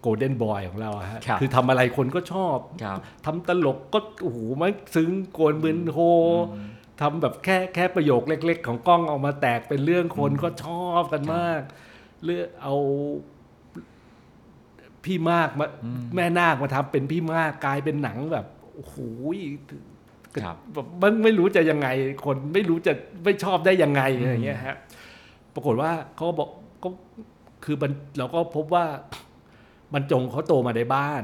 โกลเด้นบอยของเราอะฮะครับคือทำอะไรคนก็ชอบครับทำตลกก็โอ้โหมันซึ้งโกนมึนโฮทำแบบแค่แค่ประโยคเล็ก ๆ ของกล้องเอามาแตกเป็นเรื่องคนก็ชอบกันมากเลือกเอา พี่มากมาแม่นาคมาทำเป็นพี่มากกลายเป็นหนังแบบโอ้โหครับแบบมันไม่รู้จะยังไง คนไม่รู้จะไม่ชอบได้ยังไงอะไรอย่างเงี้ยฮะปรากฏว่าเขาก็บอกก็คือมันเราก็พบว่าบรรจงเขาโตมาในบ้าน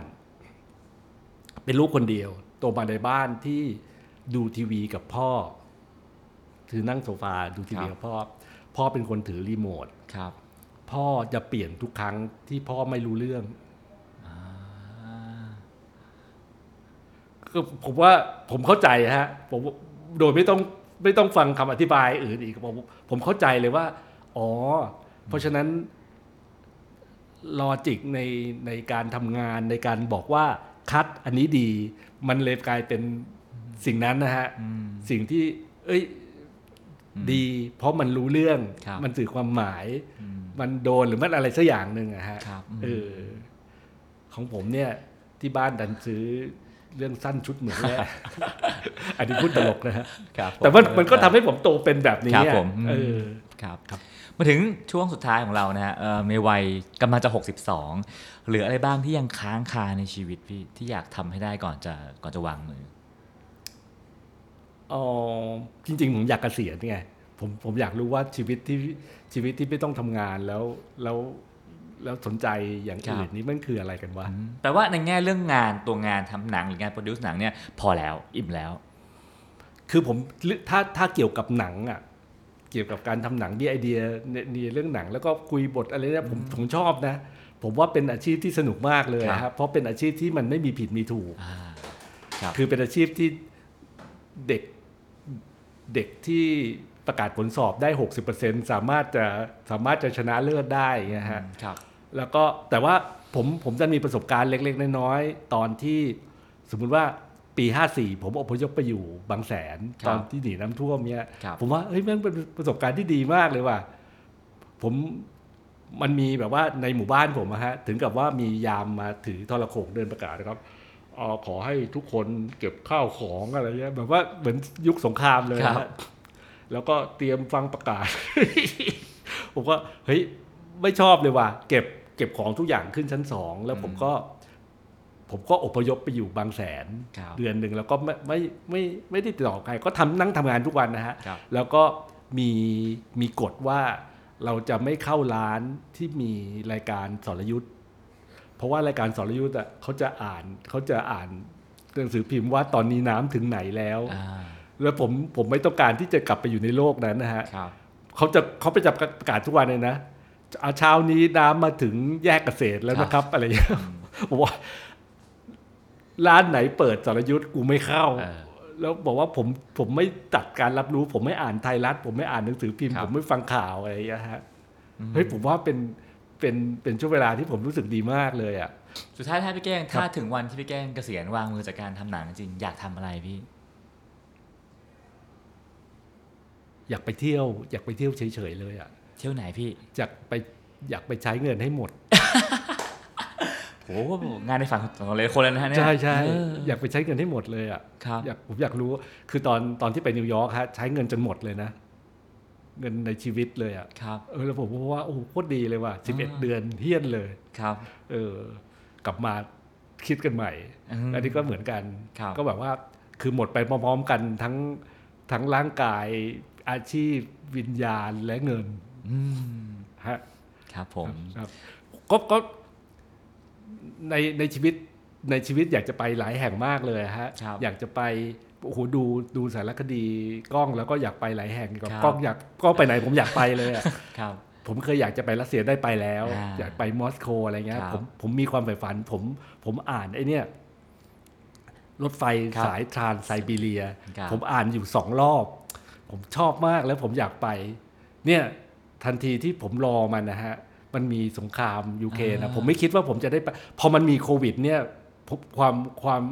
เป็นลูกคนเดียว โตมาในบ้านที่ดูทีวีกับพ่อ ถือนั่งโซฟาดูทีวีครับกับพ่อ พ่อเป็นคนถือรีโมทครับ พ่อจะเปลี่ยนทุกครั้งที่พ่อไม่รู้เรื่อง ก็ผมว่าผมเข้าใจฮะผมโดยไม่ต้องไม่ต้องฟังคำอธิบายอื่นอีกผมผมเข้าใจเลยว่า อ๋อ เพราะฉะนั้นลอจิกในในการทำงานในการบอกว่าคัดอันนี้ดี มันเลยกลายเป็นสิ่งนั้นนะฮะอืมสิ่งที่ เอ้ยดี เพราะมันรู้เรื่องครับมันสื่อความหมายอืมมันโดนหรือมันอะไรสักอย่างหนึ่งอะฮะครับเออของผมเนี่ยที่บ้านดันซื้อ เรื่องสั้นชุดเหมือนแรกอันนี้พูดตลกนะฮะครับผแต่ว่ามันก็ทำให้ผมโตเป็นแบบนี้ครับอะผมเออครับมาถึงช่วงสุดท้ายของเรานะฮะเอ่อในวัยกำลังจะ 62 เหลืออะไรบ้างที่ยังค้างคาในชีวิตพี่ที่อยากทำให้ได้ก่อนจะก่อนจะวางมืออ๋อจริง ๆ ผมอยากเกษียณไงผมผมอยากรู้ว่าชีวิตที่ชีวิตที่ไม่ต้องทำงานแล้วแล้ว แล้วสนใจอย่างครับอื่นนี่มันคืออะไรกันวะแปลว่าในแง่เรื่องงานตัวงานทำหนังหรืองานโปรดิวซ์หนังเนี่ยพอแล้วอิ่มแล้ว คือผมถ้าถ้าเกี่ยวกับหนังอะเกี่ยวกับการทำหนังมีไอเดียในเรื่องหนัง แล้วก็คุยบทอะไรเนี่ยผมผมชอบนะ ผมว่าเป็นอาชีพที่สนุกมากเลยครับครับเพราะเป็นอาชีพที่มันไม่มีผิดมีถูกอ่าครับคือเป็นอาชีพที่เด็กเด็กที่ประกาศผลสอบได้ 60%สามารถจะสามารถจะชนะเลิศได้อย่างเงี้ยฮะครับ แล้วก็แต่ว่าผมผมจะมีประสบการณ์เล็ก ๆ น้อยๆตอนที่สมมุติว่าปี 54 ผมอพยพไปอยู่บางแสนครับตอนที่หนีน้ำท่วมเนี้ยครับผมว่าเฮ้ยแมันเป็นประสบการณ์ที่ดีมากเลยว่ะผมมันมีแบบว่าในหมู่บ้านผมอะฮะถึงกับว่ามียามมาถือโทรโขงเดินประกาศนะครับเอ่อขอให้ทุกคนเก็บข้าวของอะไรเงี้ยแบบว่าเหมือนยุคสงครามเลยครันะบฮะแล้วก็เตรียมฟังประกาศ ผมก็เฮ้ยไม่ชอบเลยว่ะเก็บ เก็บของทุกอย่างขึ้นชั้นสองแล้วผมก็ ผมก็อพยพไปอยู่บางแสนครับเดือนหนึ่งแล้วก็ไม่ไม่ไม่ไม่ได้ติดต่อใคร ก็ทำนั่งทำงานทุกวันนะฮะครับแล้วก็มีมีกฎว่าเราจะไม่เข้าร้านที่มีรายการสรยุทธ์เพราะว่ารายการสรยุทธ์อะเขาจะอ่านเขาจะอ่านหนังสือพิมพ์ว่าตอนนี้น้ำถึงไหนแล้วอ่าแล้วผมผมไม่ต้องการที่จะกลับไปอยู่ในโลกนั้นนะฮะครับเขาจะเขาไปจับประกาศทุกวันเลยนะอ่า เช้านี้น้ำมาถึงแยกเกษตรแล้วนะครับ อะไรอย่างเงี้ยผมว่าร้านไหนเปิดสรยุทธ์กูไม่เข้าเออแล้วบอกว่าผมผมไม่ตัดการรับรู้ ผมไม่อ่านไทยรัฐ ผมไม่อ่านหนังสือพิมพ์ครับผมไม่ฟังข่าวอะไรอย่างเงี้ยฮะเฮ้ยผมว่าเป็นเป็นเป็นช่วงเวลาที่ผมรู้สึกดีมากเลยอะสุดท้ายถ้าพี่แก้งครับถ้าถึงวันที่พี่แก้งเกษียณวางมือจากการทำหนังจริงอยากทำอะไรพี่ อยากไปเที่ยว อยากไปเที่ยวเฉยๆเลยอะ เที่ยวไหนพี่อยากไปอยากไปใช้เงินให้หมดโอ้งานในฝันของเลยคนแล้วนะฮะเนี่ยใช่ใช่เอออยากไปใช้เงินให้หมดเลยอะครับอยากผมอยากรู้คือตอนตอนที่ไปนิวยอร์กฮะใช้เงินจนหมดเลยนะ เงินในชีวิตเลยอะครับเออแล้วผมก็ว่าโอ้โหโคตรดีเลยว่ะสิบเอ็ดอ่าเดือนเฮี้ยนเลยครับ เออกลับมาคิดกันใหม่อืมอันนี้ก็เหมือนกันครับก็แบบว่าคือหมดไปพร้อมๆกันทั้งทั้งร่างกายอาชีพวิญญาณและเงินอืม ฮะครับผมครับก็ก็ในในชีวิตในชีวิตอยากจะไปหลายแห่งมากเลยฮะครับอยากจะไปโอ้โหดูดูสารคดีกล้องแล้วก็อยากไปหลายแห่งกับครับกล้องอยากกล้องไปไหนผมอยากไปเลยอะครับผมเคยอยากจะไปรัสเซียได้ไปแล้วอ่าอยากไปมอสโกอะไรเงี้ยครับผมผมมีความใฝ่ฝัน ผมผมอ่านไอ้เนี่ย รถไฟครับสายทรานไซบีเรียครับผมอ่านอยู่สองรอบ ผมชอบมากแล้วผมอยากไป เนี่ย ทันทีที่ผมรอมันนะฮะ มันมีสงครามยูเครนนะผมไม่คิดว่าผมจะได้ไปพอมันมีโควิด เนี่ยผมความความ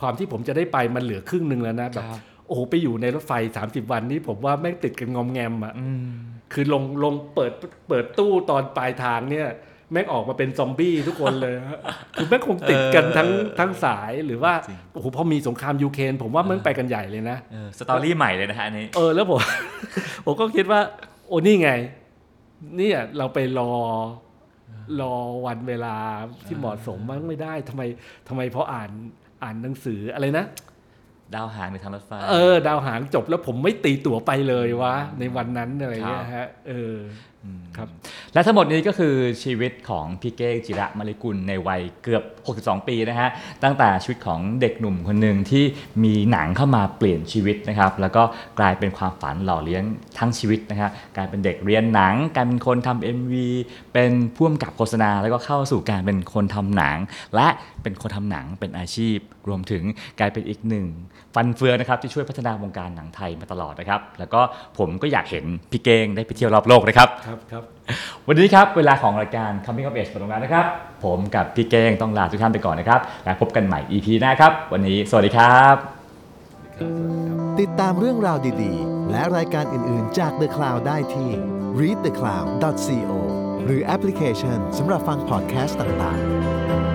ความที่ผมจะได้ไปมันเหลือครึ่งหนึ่งแล้วนะแบบครับโอ้โหไปอยู่ในรถไฟ 30 วันนี้ผมว่าแม่งติดกันงอมแงมอะอืมคือลงลงเปิดเปิดตู้ตอนปลายทางเนี่ย แม่งออกมาเป็นซอมบี้ทุกคนเลยฮะคือแม่งคงติดกันทั้งทั้งสายหรือว่าจริงโอ้โหพอมีสงครามยูเครนผมว่ามันไปกันใหญ่เลยนะเออสตอรี่ใหม่เลยนะฮะอันนี้เออแล้วผมผมก็คิดว่า โอ้นี่ไงเนี่ยเราไปรอรอวันเวลาที่เหมาะสมมันไม่ได้ทำไมทำไมพออ่านอ่านหนังสืออะไรนะ ดาวหางในทางรถไฟเออ ดาวหางจบแล้วผมไม่ตีตั๋วไปเลยวะในวันนั้นอะไรเงี้ยฮะ เอออ ครับและทั้งหมดนี้ก็คือชีวิตของพี่เก้งจิระมลิกุลในวัยเกือบ 62 ปีนะฮะตั้งแต่ชีวิตของเด็กหนุ่มคนหนึ่งที่มีหนังเข้ามาเปลี่ยนชีวิตนะครับแล้วก็กลายเป็นความฝันหล่อเลี้ยงทั้งชีวิตนะฮะกลายเป็นเด็กเรียนหนังกลายเป็นคนทำ MV เป็นผู้กำกับโฆษณา แล้วก็เข้าสู่การเป็นคนทำหนัง และเป็นคนทำหนังเป็นอาชีพ รวมถึงกลายเป็นอีกหนึ่งฟันเฟืองนะครับที่ช่วยพัฒนาวงการหนังไทยมาตลอดนะครับแล้วก็ผมก็อยากเห็นพี่เก้งได้ไปเที่ยวรอบโลกนะครับครับครับวันนี้ครับเวลาของรายการ Coming of Age หมดลงแล้วนะครับ ผมกับพี่เก้งต้องลาทุกท่านไปก่อนนะครับ และพบกันใหม่ EP หน้าครับ วันนี้สวัสดีครับ ติดตามเรื่องราวดีๆ และรายการอื่นๆจาก The Cloud ได้ที่ readthecloud.co หรือแอปพลิเคชันสำหรับฟังพอดแคสต์ต่างๆ